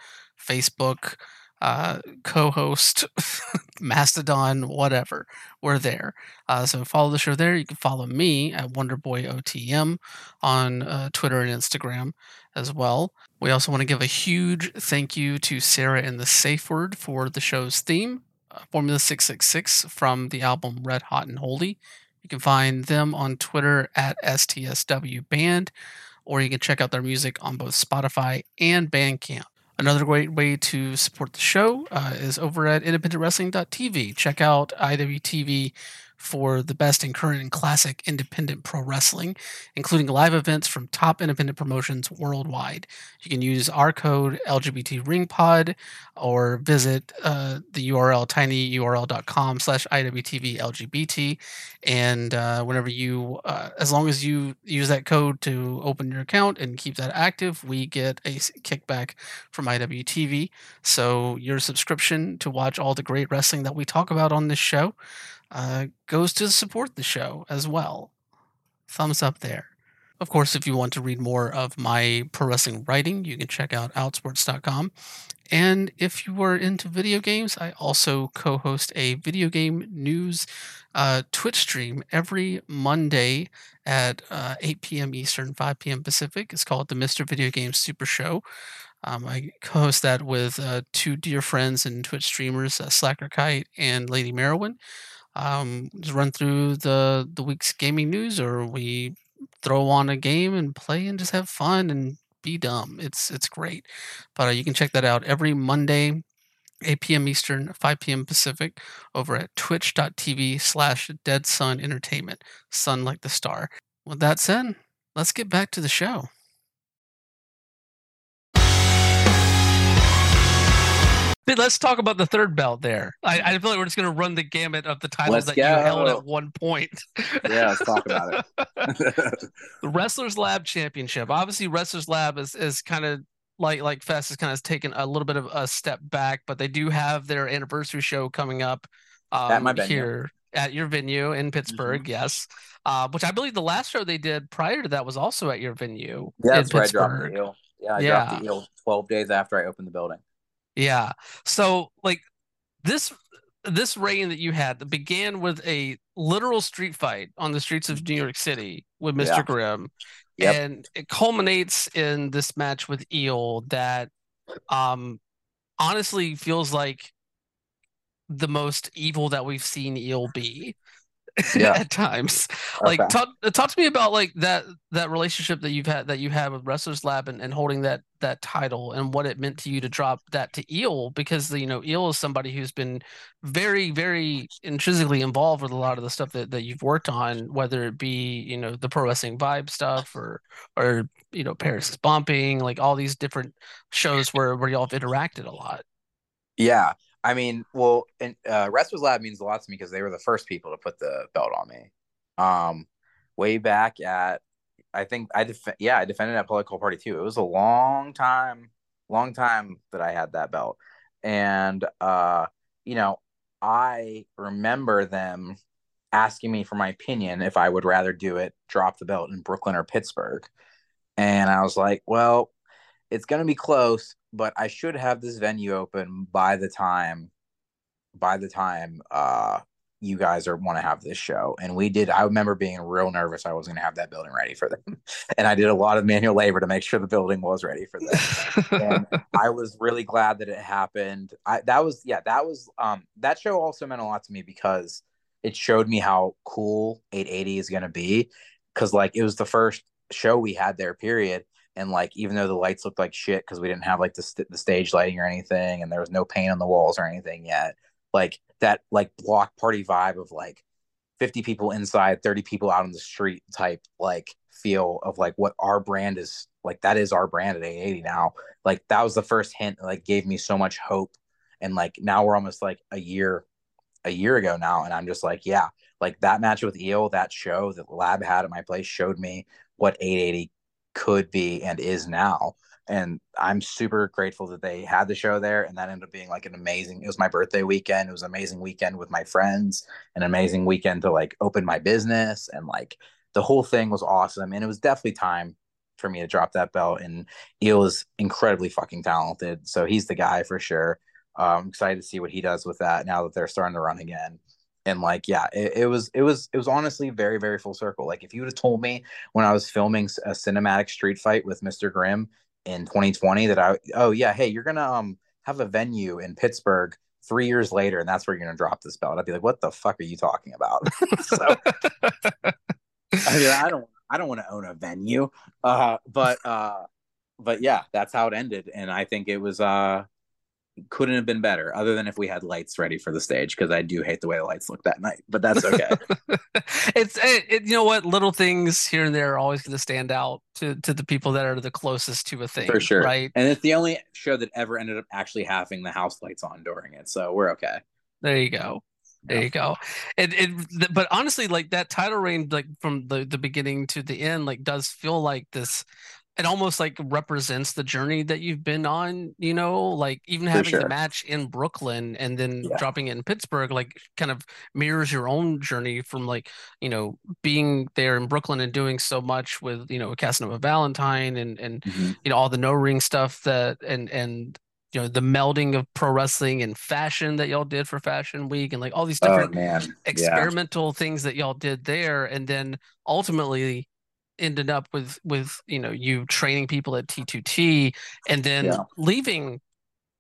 Facebook, uh, co-host, [laughs] Mastodon, whatever. We're there. Uh, so follow the show there. You can follow me at WonderboyOTM on uh, Twitter and Instagram as well. We also want to give a huge thank you to Sarah and the Safe Word for the show's theme, uh, Formula 666 from the album Red Hot and Holy. You can find them on Twitter at STSW Band, or you can check out their music on both Spotify and Bandcamp. Another great way to support the show uh, is over at independentwrestling.tv. Check out IWTV for the best in current and classic independent pro wrestling, including live events from top independent promotions worldwide. You can use our code LGBT Ring Pod or visit uh, the URL tinyurl.com slash IWTVLGBT. And uh, whenever you, uh, as long as you use that code to open your account and keep that active, we get a kickback from IWTV. So your subscription to watch all the great wrestling that we talk about on this show uh, goes to support the show as well. Thumbs up there. Of course, if you want to read more of my pro wrestling writing, you can check out outsports.com. And if you are into video games, I also co host a video game news uh, Twitch stream every Monday at uh, 8 p.m. Eastern, 5 p.m. Pacific. It's called the Mr. Video Game Super Show. Um, I co host that with uh, two dear friends and Twitch streamers, uh, Slacker Kite and Lady Merowin um, just run through the the week's gaming news, or we throw on a game and play and just have fun and be dumb. It's it's great. But uh, you can check that out every Monday, 8 p.m. Eastern, 5 p.m. Pacific, over at twitch.tv slash Dead Sun Entertainment. Sun like the star. With that said, let's get back to the show. Let's talk about the third belt there. I, I feel like we're just going to run the gamut of the titles let's that go. you held at one point. [laughs] yeah, let's talk about it. [laughs] the Wrestlers Lab Championship. Obviously, Wrestlers Lab is, is kind of like like Fest has kind of taken a little bit of a step back, but they do have their anniversary show coming up um, at my venue. here at your venue in Pittsburgh. Mm-hmm. Yes, uh, which I believe the last show they did prior to that was also at your venue. Yeah, that's where I dropped the eel. Yeah, I yeah. dropped the eel twelve days after I opened the building. Yeah. So like this this reign that you had that began with a literal street fight on the streets of New York City with Mr. Yeah. Grimm. Yep. And it culminates in this match with Eel that um honestly feels like the most evil that we've seen Eel be. [laughs] yeah. at times. Okay. Like talk talk to me about like that that relationship that you've had that you had with Wrestlers Lab and, and holding that that title and what it meant to you to drop that to Eel because the, you know Eel is somebody who's been very very intrinsically involved with a lot of the stuff that, that you've worked on whether it be you know the pro wrestling vibe stuff or or you know Paris is bumping like all these different shows where where y'all have interacted a lot. Yeah, I mean, well, and uh, Wrestlers Lab means a lot to me because they were the first people to put the belt on me. Um, way back at, I think I def- yeah, I defended at political Party too. It was a long time, long time that I had that belt, and uh, you know, I remember them asking me for my opinion if I would rather do it, drop the belt in Brooklyn or Pittsburgh, and I was like, well, it's gonna be close, but I should have this venue open by the time by the time uh you guys are want to have this show. And we did i remember being real nervous i was going to have that building ready for them. [laughs] And i did a lot of manual labor to make sure the building was ready for them. And [laughs] i was really glad that it happened. I that was yeah that was um that show also meant a lot to me because it showed me how cool 880 is going to be. Because like it was the first show we had there period and like even though the lights looked like shit because we didn't have like the, st- the stage lighting or anything and there was no paint on the walls or anything yet like that like block party vibe of like 50 people inside 30 people out on the street type like feel of like what our brand is like that is our brand at 880 now. Like that was the first hint that like gave me so much hope And like now we're almost like a year, a year ago now, and I'm just like, yeah, like that match with Eel, that show that Lab had at my place showed me what 880 could be and is now. And I'm super grateful that they had the show there. And that ended up being like an amazing, it was my birthday weekend. It was an amazing weekend with my friends, an amazing weekend to like open my business. And like the whole thing was awesome. And it was definitely time for me to drop that belt. And Eel is incredibly fucking talented. So he's the guy for sure. I'm um, excited to see what he does with that now that they're starting to run again and like yeah it, it, was it was it was honestly very very full circle like if you would have told me when i was filming a cinematic street fight with mr grimm in 2020 that i oh yeah hey you're gonna um have a venue in pittsburgh three years later and that's where you're gonna drop this belt i'd be like what the fuck are you talking about? [laughs] So [laughs] i mean i don't i don't want to own a venue uh but uh but yeah that's how it ended and i think it was uh couldn't have been better other than if we had lights ready for the stage because i do hate the way the lights look that night but that's okay. [laughs] It's it, it, you know what? Little things here and there are always going to stand out to to the people that are the closest to a thing for sure. right? And it's the only show that ever ended up actually having the house lights on during it so we're okay. There you go. There you go. It, it but honestly, like that title reign, like from the the beginning to the end, like does feel like this it almost like represents the journey that you've been on, you know, like even having sure. the match in Brooklyn and then yeah. dropping it in Pittsburgh, like kind of mirrors your own journey from like, you know, being there in Brooklyn and doing so much with, you know, Casanova Valentine and, and, mm-hmm. you know, all the no ring stuff that, and, and, you know, the melding of pro wrestling and fashion that y'all did for Fashion Week and like all these oh, different oh, experimental yeah. things that y'all did there. And then ultimately, ended up with with you know you training people at T2T and then yeah. leaving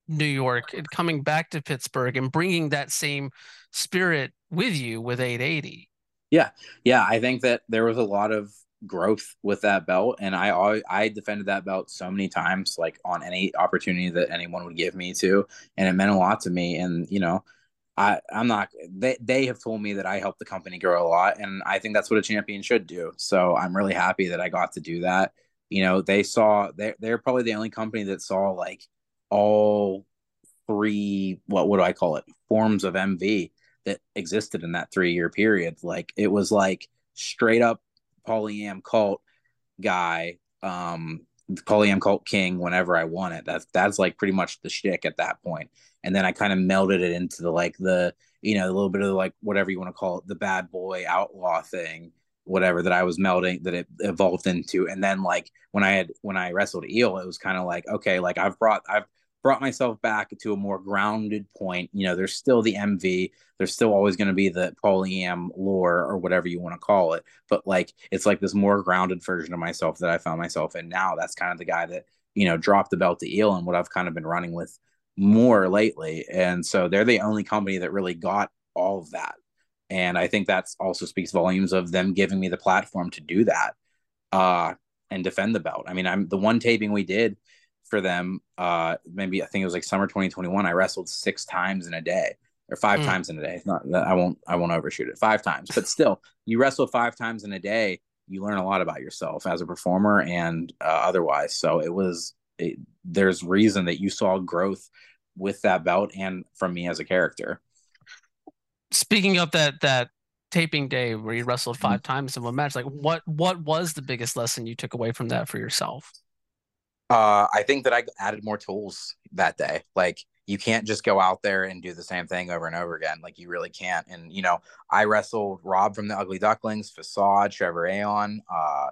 New York and coming back to Pittsburgh and bringing that same spirit with you with 880. Yeah. Yeah, I think that there was a lot of growth with that belt and I I defended that belt so many times like on any opportunity that anyone would give me to and it meant a lot to me and you know I, I'm not they they have told me that I helped the company grow a lot and I think that's what a champion should do. So I'm really happy that I got to do that. You know, they saw they're they're probably the only company that saw like all three what would I call it forms of MV that existed in that three year period. Like it was like straight up polyam cult guy, um, polyam cult king whenever I want it. That's that's like pretty much the shtick at that point and then I kind of melded it into the like the you know a little bit of like whatever you want to call it the bad boy outlaw thing whatever that I was melding that it evolved into and then like when I had when I wrestled eel it was kind of like okay like I've brought I've brought myself back to a more grounded point you know there's still the MV there's still always going to be the polyam lore or whatever you want to call it but like it's like this more grounded version of myself that I found myself in now that's kind of the guy that you know dropped the belt to eel and what I've kind of been running with more lately. And so they're the only company that really got all of that. And I think that's also speaks volumes of them giving me the platform to do that uh, and defend the belt. I mean, I'm the one taping we did for them. Uh, maybe I think it was like summer 2021. I wrestled six times in a day or five mm. times in a day. Not I won't I won't overshoot it. Five times, but still, [laughs] you wrestle five times in a day. You learn a lot about yourself as a performer and uh, otherwise. So it was it, there's reason that you saw growth with that belt and from me as a character. Speaking of that that taping day where you wrestled 5 mm-hmm. times in one match, like what what was the biggest lesson you took away from that for yourself? Uh, I think that I added more tools that day. Like you can't just go out there and do the same thing over and over again. Like you really can't. And you know, I wrestled Rob from the Ugly Ducklings, Facade, Trevor Aeon. Uh,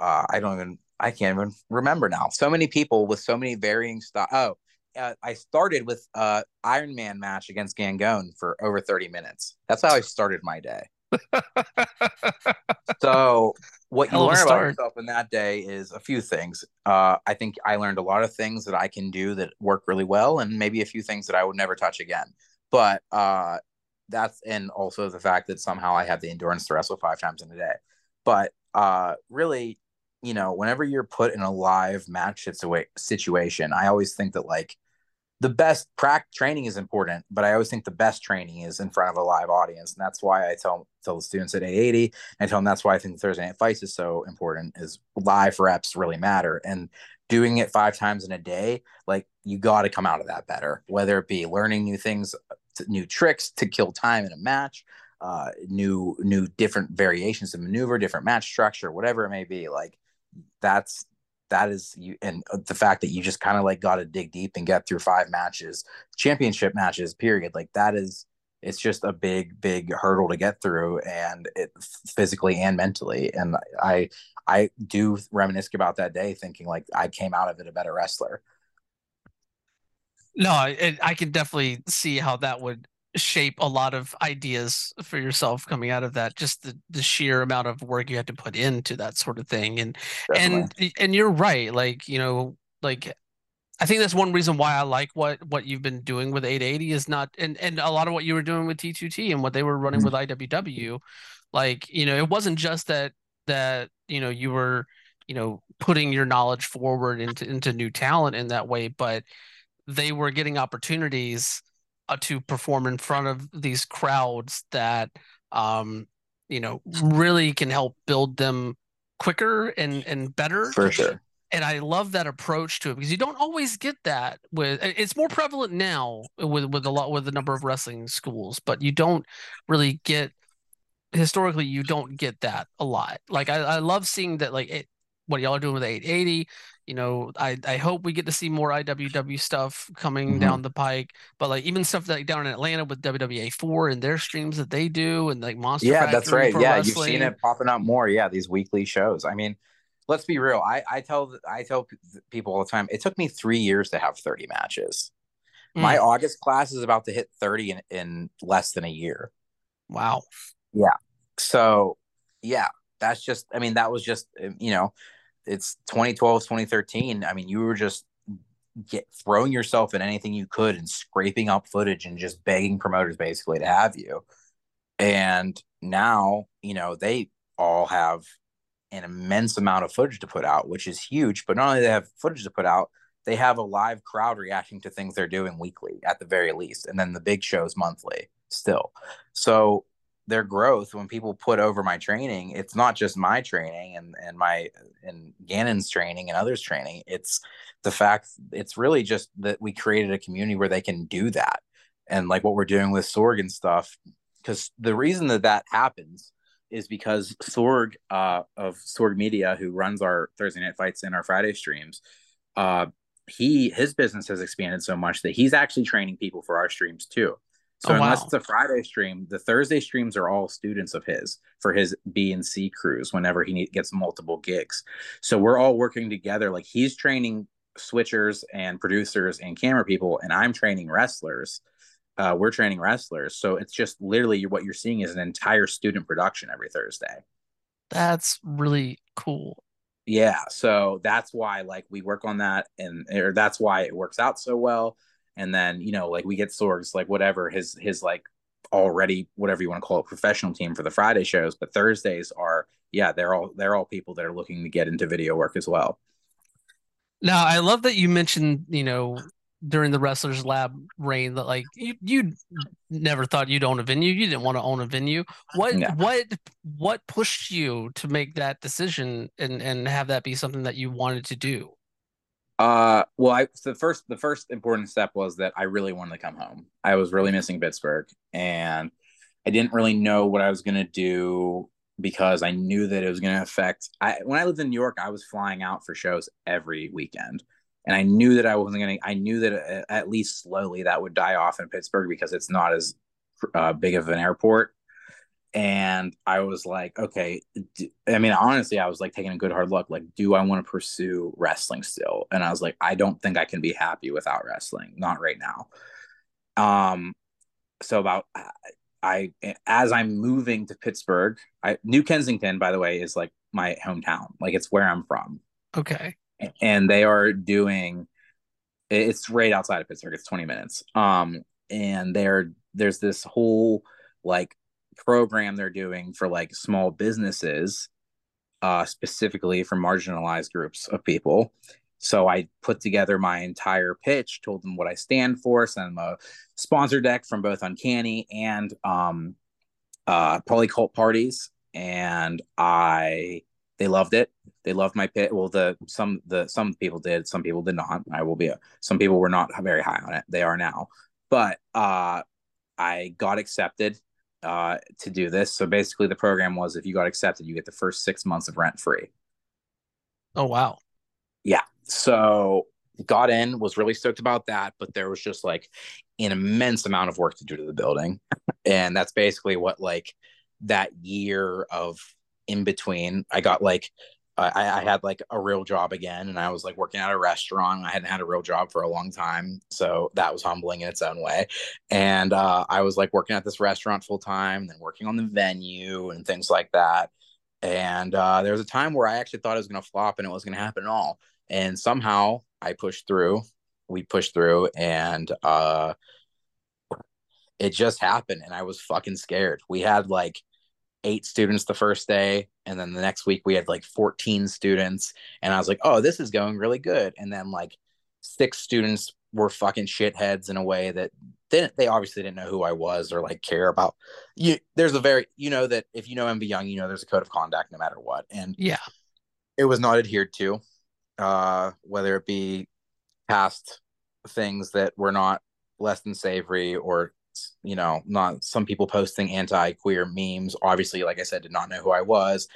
uh, I don't even I can't even remember now. So many people with so many varying style. Oh, uh, I started with uh Iron Man match against Gangone for over 30 minutes. That's how I started my day. [laughs] so what Hell you learn about yourself in that day is a few things. Uh, I think I learned a lot of things that I can do that work really well, and maybe a few things that I would never touch again. But uh, that's and also the fact that somehow I have the endurance to wrestle five times in a day. But uh, really, you know, whenever you're put in a live match situation, I always think that like the best practice training is important, but I always think the best training is in front of a live audience, and that's why I tell tell the students at 880. I tell them that's why I think Thursday night fights is so important. Is live reps really matter, and doing it five times in a day, like you got to come out of that better. Whether it be learning new things, new tricks to kill time in a match, uh, new new different variations of maneuver, different match structure, whatever it may be. Like that's that is you and uh, the fact that you just kind of like got to dig deep and get through five matches championship matches period like that is it's just a big big hurdle to get through and it physically and mentally and i i do reminisce about that day thinking like i came out of it a better wrestler. No I, I can definitely see how that would shape a lot of ideas for yourself coming out of that just the, the sheer amount of work you had to put into that sort of thing and Definitely. and and you're right like you know like I think that's one reason why I like what what you've been doing with 880 is not and and a lot of what you were doing with T2T and what they were running mm-hmm. with IWW like you know it wasn't just that that you know you were you know putting your knowledge forward into into new talent in that way but they were getting opportunities uh, to perform in front of these crowds that um, you know really can help build them quicker and and better. For sure. And i love that approach to it because you don't always get that with it's more prevalent now with with a lot with the number of wrestling schools but you don't really get historically you don't get that a lot. Like i, I love seeing that like it, what y'all are doing with 880 you know, I, I hope we get to see more IWW stuff coming mm-hmm. down the pike. But like even stuff like down in Atlanta with WWA four and their streams that they do and like Monster. Yeah, Factory that's right. Yeah, wrestling. you've seen it popping up more. Yeah, these weekly shows. I mean, let's be real. I I tell I tell people all the time. It took me three years to have thirty matches. Mm. My August class is about to hit thirty in, in less than a year. Wow. Yeah. So yeah, that's just. I mean, that was just you know it's 2012 2013 i mean you were just get throwing yourself in anything you could and scraping up footage and just begging promoters basically to have you. And now you know they all have an immense amount of footage to put out which is huge. But not only they have footage to put out they have a live crowd reacting to things they're doing weekly at the very least. And then the big shows monthly still. So their growth when people put over my training it's not just my training and and my and gannon's training and others training it's the fact it's really just that we created a community where they can do that and like what we're doing with sorg and stuff because the reason that that happens is because sorg uh, of sorg media who runs our thursday night fights and our friday streams uh, he his business has expanded so much that he's actually training people for our streams too so oh, unless wow. it's a Friday stream, the Thursday streams are all students of his for his B and C crews whenever he need, gets multiple gigs. So we're all working together. Like he's training switchers and producers and camera people, and I'm training wrestlers. Uh, we're training wrestlers. So it's just literally what you're seeing is an entire student production every Thursday. That's really cool. Yeah. So that's why like we work on that and or that's why it works out so well and then you know like we get Sorg's like whatever his his like already whatever you want to call it professional team for the Friday shows, but Thursdays are yeah they're all they're all people that are looking to get into video work as well. Now I love that you mentioned you know during the wrestlers lab reign that like you you never thought you'd own a venue you didn't want to own a venue what no. what what pushed you to make that decision and and have that be something that you wanted to do uh, well, I so the first the first important step was that I really wanted to come home. I was really missing Pittsburgh, and I didn't really know what I was gonna do because I knew that it was gonna affect. I when I lived in New York, I was flying out for shows every weekend, and I knew that I wasn't gonna. I knew that uh, at least slowly that would die off in Pittsburgh because it's not as uh, big of an airport and I was like, okay. I mean, honestly, I was like taking a good hard look. Like, do I want to pursue wrestling still? And I was like, I don't think I can be happy without wrestling. Not right now. Um, so about I as I'm moving to Pittsburgh, I New Kensington, by the way, is like my hometown. Like it's where I'm from. Okay. And they are doing. It's right outside of Pittsburgh. It's 20 minutes. Um, and there, there's this whole like program they're doing for like small businesses, uh, specifically for marginalized groups of people. So I put together my entire pitch, told them what I stand for, sent them a sponsor deck from both Uncanny and um, uh, Polycult parties, and I they loved it. They loved my pit. Well, the some the some people did, some people did not. I will be some people were not very high on it. They are now, but uh, I got accepted uh, to do this. So basically, the program was if you got accepted, you get the first six months of rent free. Oh wow! Yeah. So got in, was really stoked about that, but there was just like an immense amount of work to do to the building, [laughs] and that's basically what like that year of in between. I got like I, I, had like a real job again and I was like working at a restaurant. I hadn't had a real job for a long time. So that was humbling in its own way. And uh, I was like working at this restaurant full time, then working on the venue and things like that. And uh, there was a time where I actually thought it was going to flop and it was going to happen at all. And somehow I pushed through. We pushed through and uh, it just happened. And I was fucking scared. We had like eight students the first day and then the next week we had like 14 students and i was like oh this is going really good and then like six students were fucking shitheads in a way that they, they obviously didn't know who i was or like care about. You there's a very you know that if you know mv young you know there's a code of conduct no matter what and yeah. it was not adhered to uh whether it be past things that were not less than savory or you know, not some people posting anti queer memes. Obviously, like I said, did not know who I was.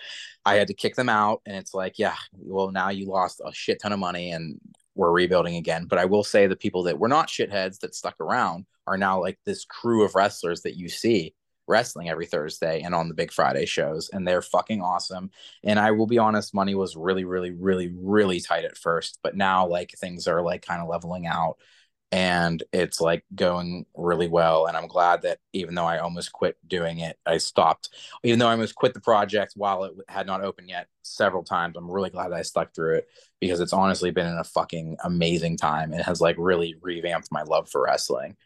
I had to kick them out. And it's like, yeah, well, now you lost a shit ton of money and we're rebuilding again. But I will say the people that were not shitheads that stuck around are now like this crew of wrestlers that you see wrestling every Thursday and on the Big Friday shows, and they're fucking awesome. And I will be honest, money was really, really, really, really tight at first, but now like things are like kind of leveling out and it's like going really well and i'm glad that even though i almost quit doing it i stopped. Even though i almost quit the project while it had not opened yet several times i'm really glad i stuck through it because it's honestly been in a fucking amazing time and has like really revamped my love for wrestling.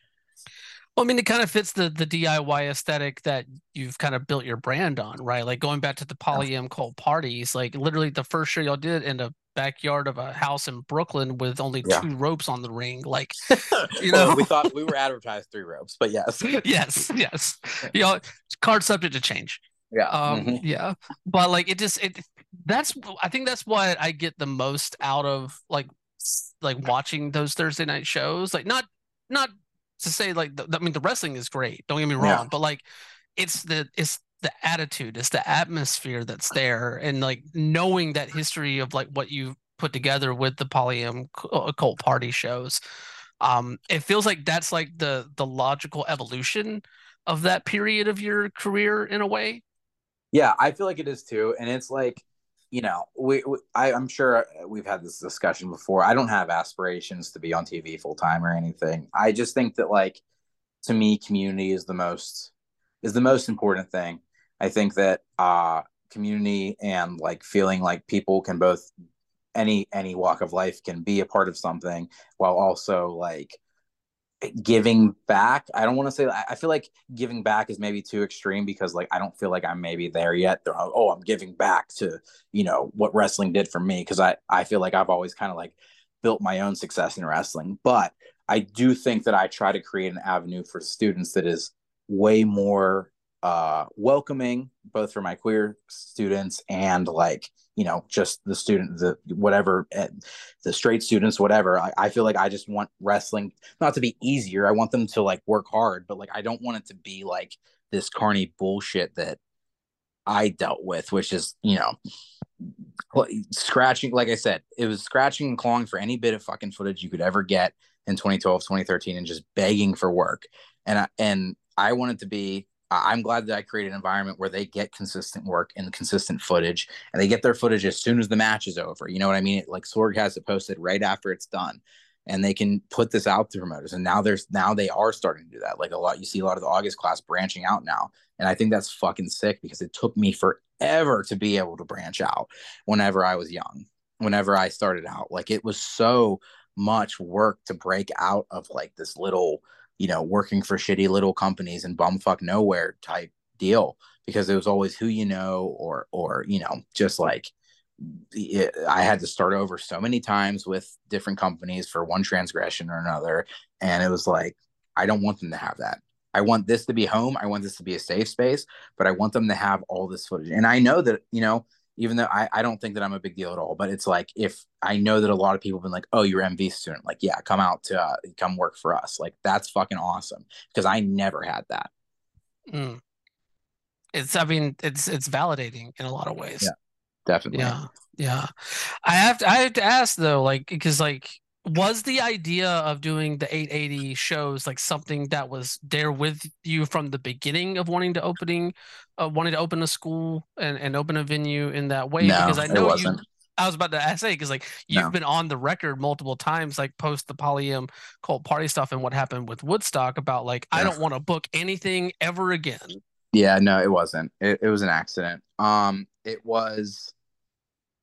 Well, I mean, it kind of fits the the DIY aesthetic that you've kind of built your brand on, right? Like going back to the Polyam Cult parties, like literally the first show y'all did in a backyard of a house in Brooklyn with only yeah. two ropes on the ring. Like, [laughs] you know, well, we thought we were [laughs] advertised three ropes, but yes, [laughs] yes, yes. You know, card subject to change. Yeah, um, mm-hmm. yeah. But like, it just it that's I think that's what I get the most out of like like watching those Thursday night shows. Like, not not to say like the, I mean the wrestling is great. Don't get me wrong, yeah. but like it's the it's the attitude, it's the atmosphere that's there, and like knowing that history of like what you put together with the Poly M occult party shows. Um, it feels like that's like the the logical evolution of that period of your career in a way. Yeah, I feel like it is too, and it's like you know, we, we I, I'm sure we've had this discussion before. I don't have aspirations to be on TV full time or anything. I just think that like to me, community is the most is the most important thing. I think that uh, community and like feeling like people can both any any walk of life can be a part of something while also like giving back. I don't want to say i feel like giving back is maybe too extreme because like i don't feel like i'm maybe there yet. Oh i'm giving back to you know what wrestling did for me because i i feel like i've always kind of like built my own success in wrestling. But i do think that i try to create an avenue for students that is way more uh, welcoming both for my queer students and like you know just the student the whatever eh, the straight students whatever. I, I feel like i just want wrestling not to be easier. I want them to like work hard but like i don't want it to be like this carny bullshit that i dealt with which is you know scratching like i said it was scratching and clawing for any bit of fucking footage you could ever get in 2012 2013 and just begging for work. And I, and i wanted to be I'm glad that I created an environment where they get consistent work and consistent footage, and they get their footage as soon as the match is over. You know what I mean? Like Sorg has it posted right after it's done, and they can put this out to promoters. And now there's now they are starting to do that. Like a lot, you see a lot of the August class branching out now, and I think that's fucking sick because it took me forever to be able to branch out. Whenever I was young, whenever I started out, like it was so much work to break out of like this little you know, working for shitty little companies and bumfuck nowhere type deal because it was always who you know or or you know just like I had to start over so many times with different companies for one transgression or another. And it was like, I don't want them to have that. I want this to be home. I want this to be a safe space, but I want them to have all this footage. And I know that, you know, even though I, I don't think that I'm a big deal at all, but it's like if I know that a lot of people have been like, oh, you're MV student, like, yeah, come out to uh, come work for us. Like, that's fucking awesome because I never had that. Mm. It's, I mean, it's it's validating in a lot of ways. Yeah, definitely. Yeah, yeah. I have to I have to ask though, like, because like was the idea of doing the 880 shows like something that was there with you from the beginning of wanting to opening uh, wanting to open a school and, and open a venue in that way no, because i know you i was about to say because like you've No. been on the record multiple times like post the polyam cult party stuff and what happened with woodstock about like i don't want to book anything ever again Yeah, no, it wasn't. It, it was an accident. Um, it was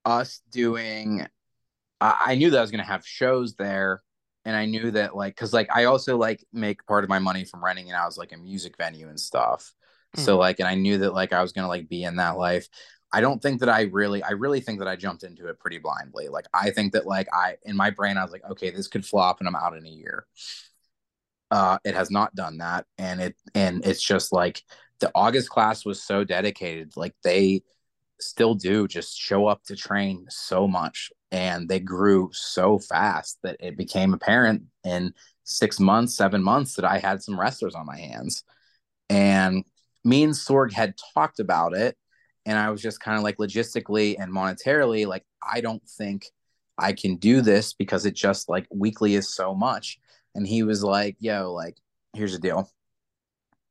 us doing. I, I knew that I was gonna have shows there, and I knew that like, cause like I also like make part of my money from renting it out as like a music venue and stuff. So like, and I knew that like I was gonna like be in that life. I don't think that I really, I really think that I jumped into it pretty blindly. Like I think that like I in my brain I was like, okay, this could flop, and I'm out in a year. Uh, it has not done that, and it and it's just like the August class was so dedicated. Like they still do just show up to train so much and they grew so fast that it became apparent in six months, seven months that I had some wrestlers on my hands. And me and Sorg had talked about it. And I was just kind of like logistically and monetarily, like, I don't think I can do this because it just like weekly is so much. And he was like, yo, like, here's the deal.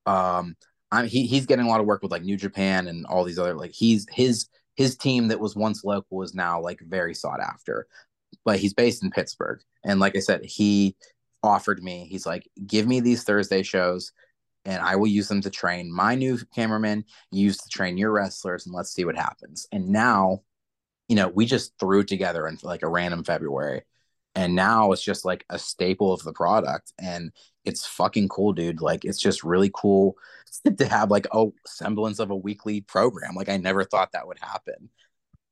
Um, I'm, he he's getting a lot of work with like New Japan and all these other like he's his his team that was once local is now like very sought after. But he's based in Pittsburgh, and like I said, he offered me. He's like, give me these Thursday shows, and I will use them to train my new cameraman. Use to train your wrestlers, and let's see what happens. And now, you know, we just threw together in like a random February, and now it's just like a staple of the product, and it's fucking cool, dude. Like it's just really cool [laughs] to have like a semblance of a weekly program. Like I never thought that would happen.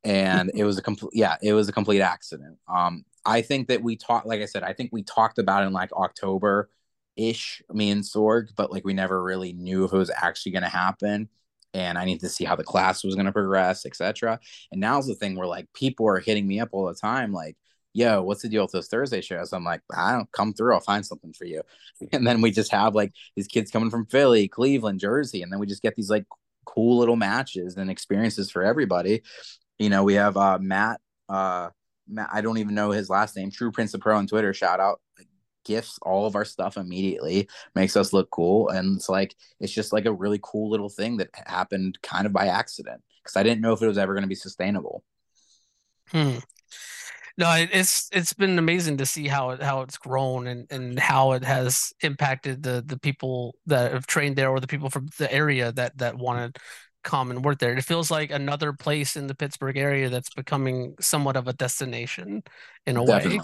And it was a complete [laughs] yeah, it was a complete accident. Um I think that we talked like I said, I think we talked about in like October ish, me and Sorg, but like we never really knew if it was actually gonna happen. And I need to see how the class was gonna progress, etc. And now's the thing where like people are hitting me up all the time, like, yo, what's the deal with those Thursday shows? I'm like, I don't come through, I'll find something for you. [laughs] And then we just have like these kids coming from Philly, Cleveland, Jersey, and then we just get these like cool little matches and experiences for everybody. You know, we have uh Matt, uh Matt, I don't even know his last name, True Prince of Pro on Twitter, shout out. Gifts all of our stuff immediately, makes us look cool. And it's like it's just like a really cool little thing that happened kind of by accident. Because I didn't know if it was ever going to be sustainable. Hmm. No, it's it's been amazing to see how it how it's grown and and how it has impacted the the people that have trained there or the people from the area that that want to come and work there. It feels like another place in the Pittsburgh area that's becoming somewhat of a destination in a way.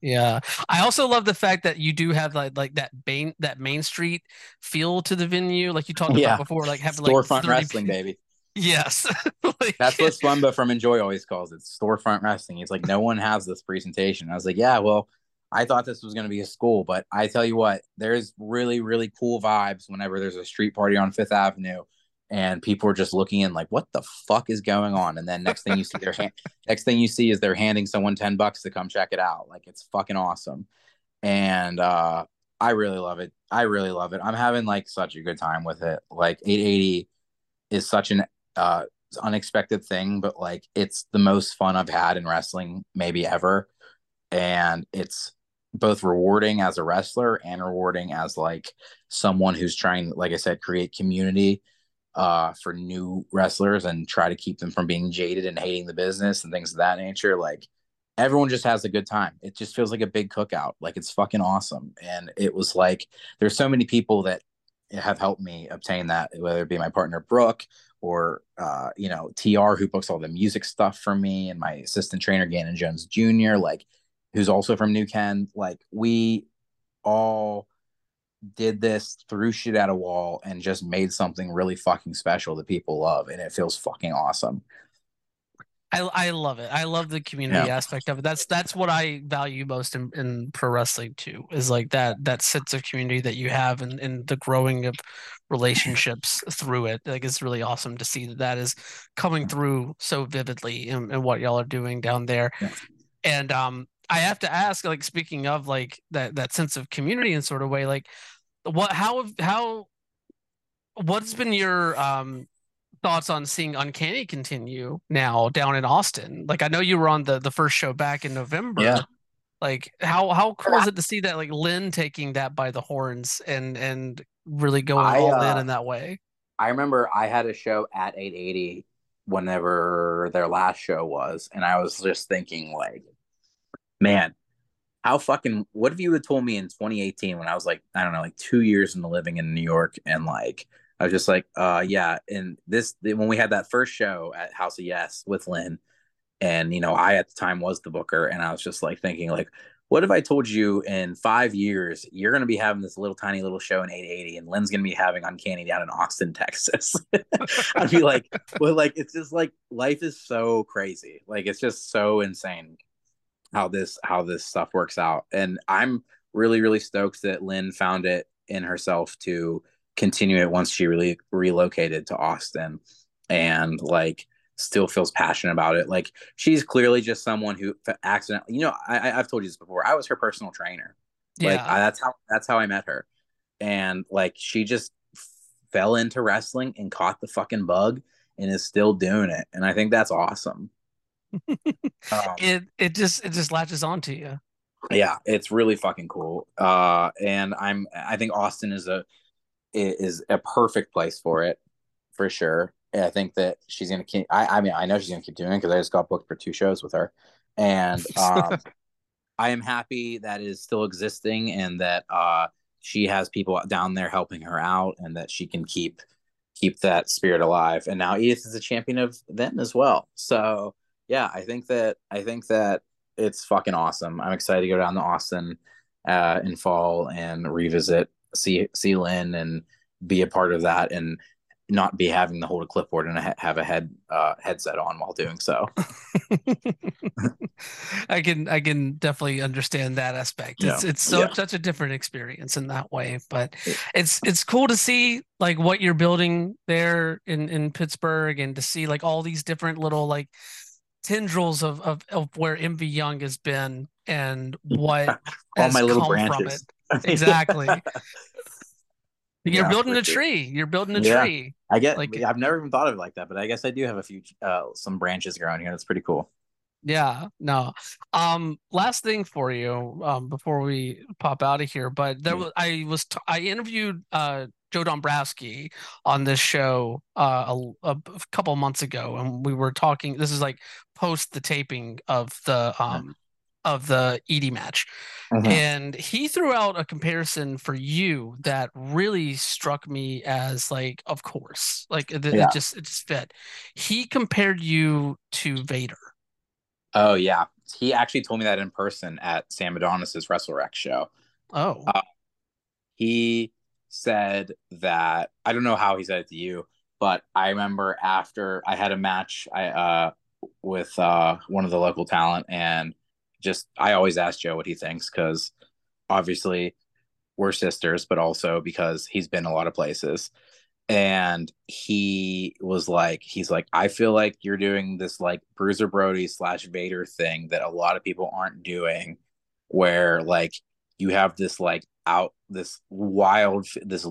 Yeah. I also love the fact that you do have like like that main that Main Street feel to the venue, like you talked Yeah. about before, like having like Storefront 30 wrestling, baby. Yes. [laughs] Like, That's what [laughs] Slumba from Enjoy always calls it storefront wrestling. He's like, no one has this presentation. I was like, yeah, well, I thought this was going to be a school, but I tell you what, there's really, really cool vibes whenever there's a street party on Fifth Avenue and people are just looking in like, what the fuck is going on? And then next thing you see, their hand, [laughs] next thing you see is they're handing someone 10 bucks to come check it out. Like, it's fucking awesome. And, uh, I really love it. I really love it. I'm having like such a good time with it. Like 880 is such an uh unexpected thing, but like it's the most fun I've had in wrestling maybe ever. And it's both rewarding as a wrestler and rewarding as like someone who's trying, like I said, create community uh for new wrestlers and try to keep them from being jaded and hating the business and things of that nature. Like everyone just has a good time. It just feels like a big cookout. Like it's fucking awesome. And it was like there's so many people that have helped me obtain that, whether it be my partner Brooke or uh, you know TR who books all the music stuff for me, and my assistant trainer Gannon Jones Jr. like who's also from New Ken. Like we all did this, threw shit at a wall, and just made something really fucking special that people love, and it feels fucking awesome. I I love it. I love the community yeah. aspect of it. That's that's what I value most in, in pro wrestling too. Is like that that sense of community that you have and, and the growing of relationships through it. Like it's really awesome to see that that is coming through so vividly in, in what y'all are doing down there. Yeah. And um, I have to ask, like speaking of like that that sense of community in sort of way, like what how how what's been your um thoughts on seeing Uncanny continue now down in Austin? Like I know you were on the the first show back in November. Yeah. Like how how cool is it to see that like Lynn taking that by the horns and and really going I, all uh, in in that way? I remember I had a show at 880 whenever their last show was, and I was just thinking like, man, how fucking what if you had told me in 2018 when I was like I don't know like two years into living in New York and like I was just like, uh, yeah. And this, when we had that first show at House of Yes with Lynn, and you know, I at the time was the booker, and I was just like thinking, like, what if I told you in five years you're going to be having this little tiny little show in 880, and Lynn's going to be having Uncanny down in Austin, Texas? [laughs] I'd be like, well, like it's just like life is so crazy, like it's just so insane how this how this stuff works out, and I'm really really stoked that Lynn found it in herself to continue it once she really relocated to Austin and like still feels passionate about it. Like she's clearly just someone who accidentally, you know, I, I've told you this before. I was her personal trainer. Yeah. Like I, that's how that's how I met her, and like she just fell into wrestling and caught the fucking bug and is still doing it. And I think that's awesome. [laughs] um, it it just it just latches onto you. Yeah, it's really fucking cool. Uh, and I'm I think Austin is a is a perfect place for it, for sure. And I think that she's gonna keep. I, I mean, I know she's gonna keep doing it because I just got booked for two shows with her, and [laughs] um, [laughs] I am happy that is still existing and that uh, she has people down there helping her out, and that she can keep keep that spirit alive. And now Edith is a champion of them as well. So yeah, I think that I think that it's fucking awesome. I'm excited to go down to Austin uh, in fall and revisit see see Lynn and be a part of that and not be having to hold a clipboard and have a head uh, headset on while doing so. [laughs] [laughs] I can I can definitely understand that aspect. It's yeah. it's so yeah. such a different experience in that way, but it's it's cool to see like what you're building there in in Pittsburgh and to see like all these different little like tendrils of of, of where MV Young has been and what [laughs] all my little branches. Exactly. [laughs] You're yeah, building a tree. You're building a yeah. tree. I get like I've never even thought of it like that, but I guess I do have a few uh some branches growing here. That's pretty cool. Yeah, no. Um last thing for you um before we pop out of here, but there was I was t- I interviewed uh Joe Dombrowski on this show uh a, a couple months ago and we were talking this is like post the taping of the um of the Edie match. Mm-hmm. And he threw out a comparison for you that really struck me as like, of course, like it, yeah. it just it just fit. He compared you to Vader. Oh yeah, he actually told me that in person at Sam Adonis's WrestleRec show. Oh, uh, he said that I don't know how he said it to you, but I remember after I had a match I uh with uh one of the local talent and just I always ask Joe what he thinks because obviously we're sisters, but also because he's been a lot of places. And he was like, he's like, I feel like you're doing this like Bruiser Brody slash Vader thing that a lot of people aren't doing, where like you have this like out this wild this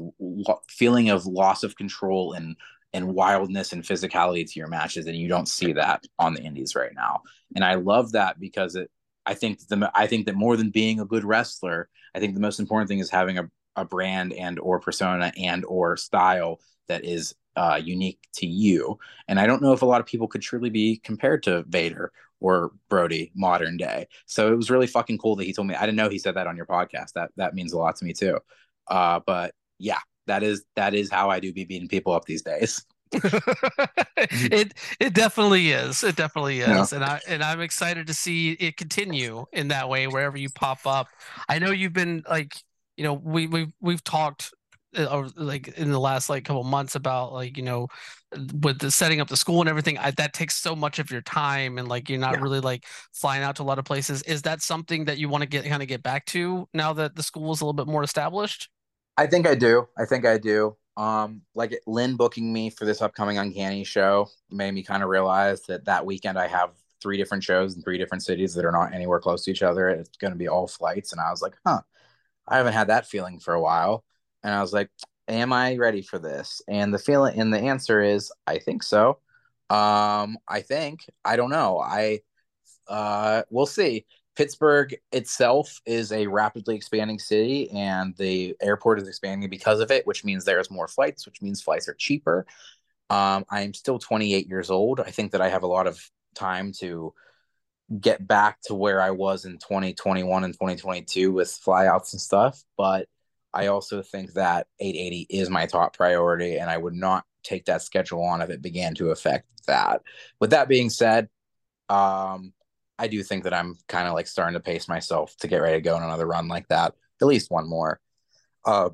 feeling of loss of control and and wildness and physicality to your matches and you don't see that on the indies right now and i love that because it I think the I think that more than being a good wrestler, I think the most important thing is having a, a brand and or persona and or style that is uh, unique to you. And I don't know if a lot of people could truly be compared to Vader or Brody modern day. So it was really fucking cool that he told me. I didn't know he said that on your podcast. That that means a lot to me too. Uh, but yeah, that is that is how I do be beating people up these days. [laughs] it it definitely is. It definitely is. Yeah. And I and I'm excited to see it continue in that way wherever you pop up. I know you've been like, you know, we we've we've talked uh, or like in the last like couple months about like you know with the setting up the school and everything I, that takes so much of your time and like you're not Yeah. really like flying out to a lot of places is that something that you want to get kind of get back to now that the school is a little bit more established I think I do. I think I do. Um, like Lynn booking me for this upcoming Uncanny show made me kind of realize that that weekend I have three different shows in three different cities that are not anywhere close to each other. It's going to be all flights, and I was like, huh, I haven't had that feeling for a while. And I was like, am I ready for this? And the feeling and the answer is, I think so. Um, I think I don't know. I uh, we'll see. Pittsburgh itself is a rapidly expanding city, and the airport is expanding because of it, which means there's more flights, which means flights are cheaper. Um, I am still 28 years old. I think that I have a lot of time to get back to where I was in 2021 and 2022 with flyouts and stuff. But I also think that 880 is my top priority, and I would not take that schedule on if it began to affect that. With that being said, um, I do think that I'm kind of like starting to pace myself to get ready to go on another run like that, at least one more. Uh,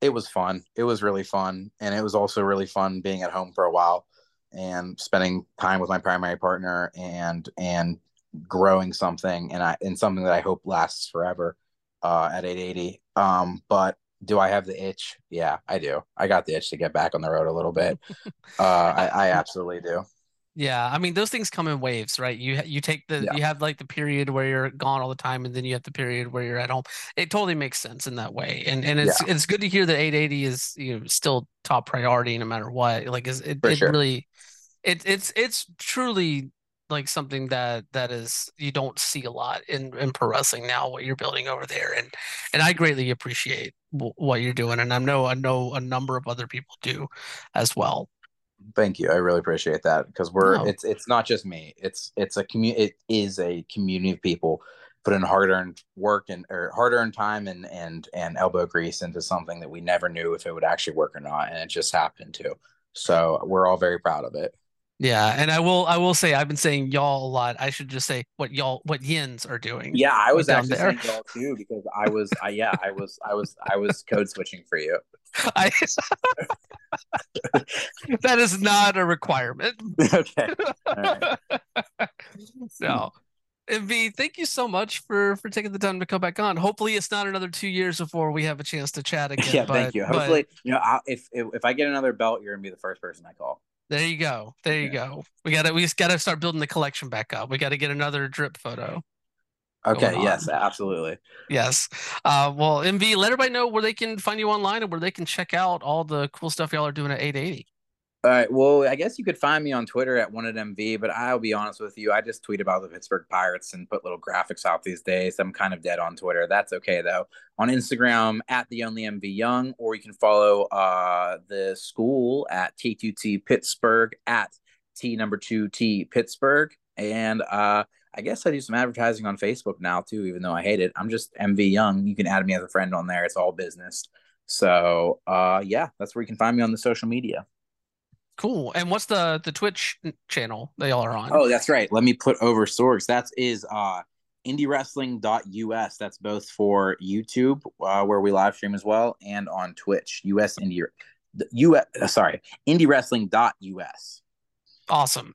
it was fun. It was really fun, and it was also really fun being at home for a while and spending time with my primary partner and and growing something and I and something that I hope lasts forever uh, at 880. Um, but do I have the itch? Yeah, I do. I got the itch to get back on the road a little bit. [laughs] Uh, I, I absolutely do. Yeah, I mean those things come in waves, right? You you take the Yeah. you have like the period where you're gone all the time, and then you have the period where you're at home. It totally makes sense in that way, and and it's it's good to hear that 880 is you know still top priority no matter what. Like is it it sure. really it it's it's truly like something that that is you don't see a lot in in pro wrestling now what you're building over there, and and I greatly appreciate w- what you're doing, and I know I know a number of other people do as well. Thank you. I really appreciate that because we're No. it's it's not just me. It's it's a community. It is a community of people put in hard earned work and or hard earned time and and and elbow grease into something that we never knew if it would actually work or not, and it just happened to. So we're all very proud of it. Yeah, and I will I will say I've been saying y'all a lot. I should just say what y'all what yins are doing. Yeah, I was actually there. saying y'all too [laughs] because I was I yeah I was I was I was code switching for you. I, [laughs] that is not a requirement. [laughs] okay. Right. No. And V, thank you so much for for taking the time to come back on. Hopefully, it's not another two years before we have a chance to chat again. Yeah, but, thank you. but Hopefully, you know, I'll, if, if if I get another belt, you're gonna be the first person I call. There you go. There you Yeah. go. We gotta we just gotta start building the collection back up. We gotta get another drip photo. Okay. Yes, absolutely. Yes. Uh, well, MV, let everybody know where they can find you online and where they can check out all the cool stuff y'all are doing at 880. All right. Well, I guess you could find me on Twitter at wanted MV, but I'll be honest with you. I just tweet about the Pittsburgh Pirates and put little graphics out these days. I'm kind of dead on Twitter. That's okay though. On Instagram at the only MV Young, or you can follow uh the school at T2T Pittsburgh at T number two T Pittsburgh. And uh I guess I do some advertising on Facebook now too, even though I hate it. I'm just MV Young. You can add me as a friend on there. It's all business. So uh yeah, that's where you can find me on the social media. Cool. And what's the the Twitch channel they all are on? Oh, that's right. Let me put over Sorgs. That is uh indiewrestling.us. That's both for YouTube, uh, where we live stream as well, and on Twitch. US Indie US uh, sorry, indiewrestling.us. Awesome.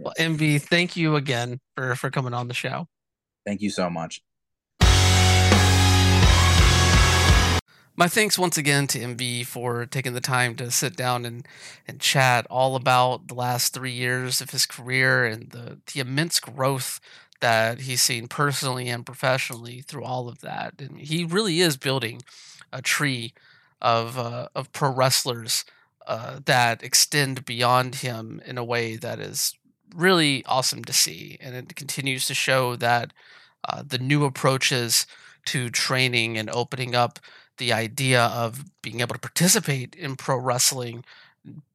Well, MV, thank you again for for coming on the show. Thank you so much. My thanks once again to MV for taking the time to sit down and, and chat all about the last three years of his career and the, the immense growth that he's seen personally and professionally through all of that. And he really is building a tree of uh, of pro wrestlers uh, that extend beyond him in a way that is really awesome to see. And it continues to show that uh, the new approaches to training and opening up the idea of being able to participate in pro wrestling,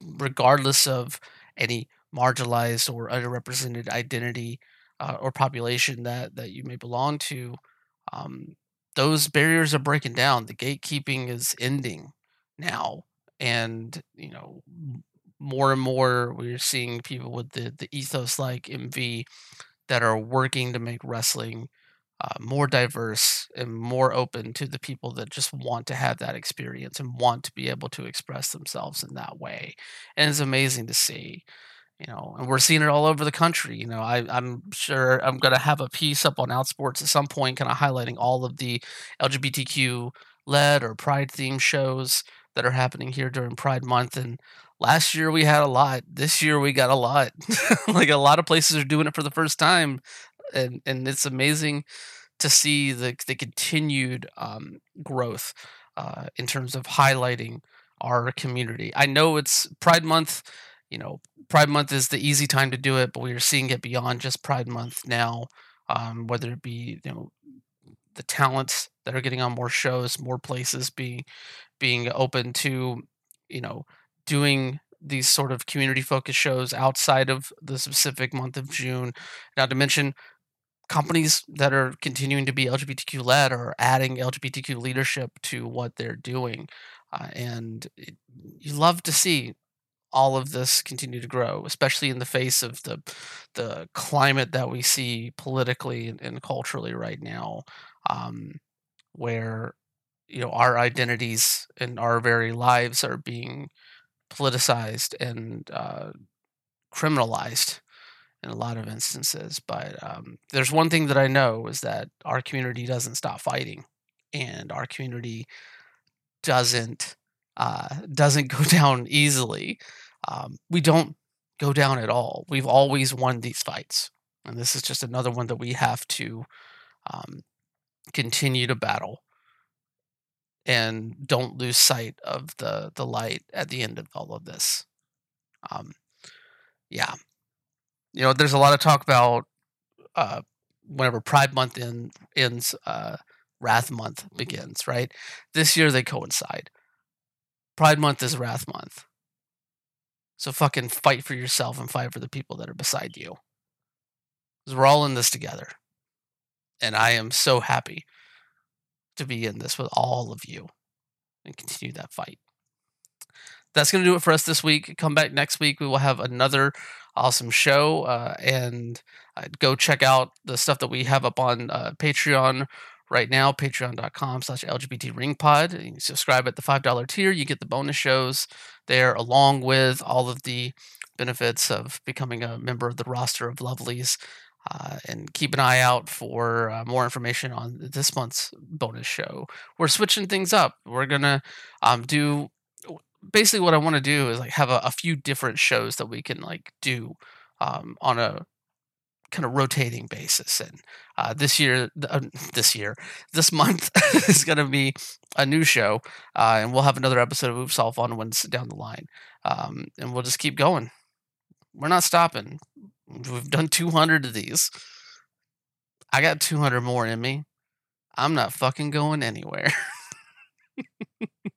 regardless of any marginalized or underrepresented identity uh, or population that that you may belong to, um, those barriers are breaking down. The gatekeeping is ending now, and you know more and more we're seeing people with the the ethos like MV that are working to make wrestling uh, more diverse and more open to the people that just want to have that experience and want to be able to express themselves in that way. And it's amazing to see, you know, and we're seeing it all over the country. You know, I, I'm sure I'm going to have a piece up on Outsports at some point, kind of highlighting all of the LGBTQ led or pride themed shows that are happening here during Pride Month. And last year we had a lot. This year we got a lot. [laughs] like a lot of places are doing it for the first time and and it's amazing to see the the continued um, growth uh, in terms of highlighting our community. I know it's Pride Month. You know, Pride Month is the easy time to do it, but we are seeing it beyond just Pride Month now. Um, whether it be you know the talents that are getting on more shows, more places being being open to you know doing these sort of community focused shows outside of the specific month of June. Not to mention companies that are continuing to be LGBTQ led are adding LGBTQ leadership to what they're doing. Uh, and it, you love to see all of this continue to grow, especially in the face of the the climate that we see politically and, and culturally right now, um, where you know our identities and our very lives are being politicized and uh, criminalized in a lot of instances. But um, there's one thing that I know is that our community doesn't stop fighting, and our community doesn't uh, [laughs] doesn't go [laughs] down easily. Um, we don't go down at all. We've always won these fights, and this is just another one that we have to um, continue to battle and don't lose sight of the the light at the end of all of this. Um, yeah, you know, there's a lot of talk about uh, whenever Pride Month in, ends, uh, Wrath Month begins, right? This year they coincide. Pride Month is Wrath Month. So fucking fight for yourself and fight for the people that are beside you. Because we're all in this together. And I am so happy to be in this with all of you and continue that fight. That's going to do it for us this week. Come back next week. We will have another awesome show. Uh, and uh, go check out the stuff that we have up on uh, Patreon right now, patreon.com slash LGBT Ring Pod. Subscribe at the $5 tier. You get the bonus shows there along with all of the benefits of becoming a member of the roster of lovelies. Uh, and keep an eye out for uh, more information on this month's bonus show. We're switching things up. We're gonna um, do basically what I want to do is like have a, a, few different shows that we can like do um, on a kind of rotating basis. And uh, this year, uh, [laughs] this year, this month [laughs] is going to be a new show, uh, and we'll have another episode of Oops All Fun ones down the line, um, and we'll just keep going. We're not stopping. We've done 200 of these. I got 200 more in me. I'm not fucking going anywhere. [laughs]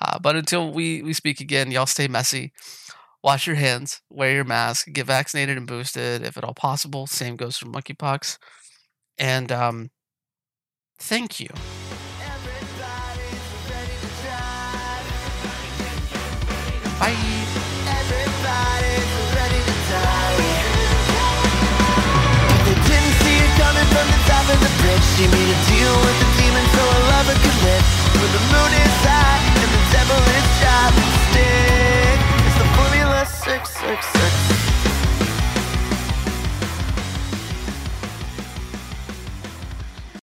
Uh, but until we, we speak again, y'all stay messy. Wash your hands, wear your mask, get vaccinated and boosted if at all possible. Same goes for monkeypox. And um, thank you. Bye. She made a deal with the demon so a lover could live. The moon is high and the devil is driving. It's the formula 666.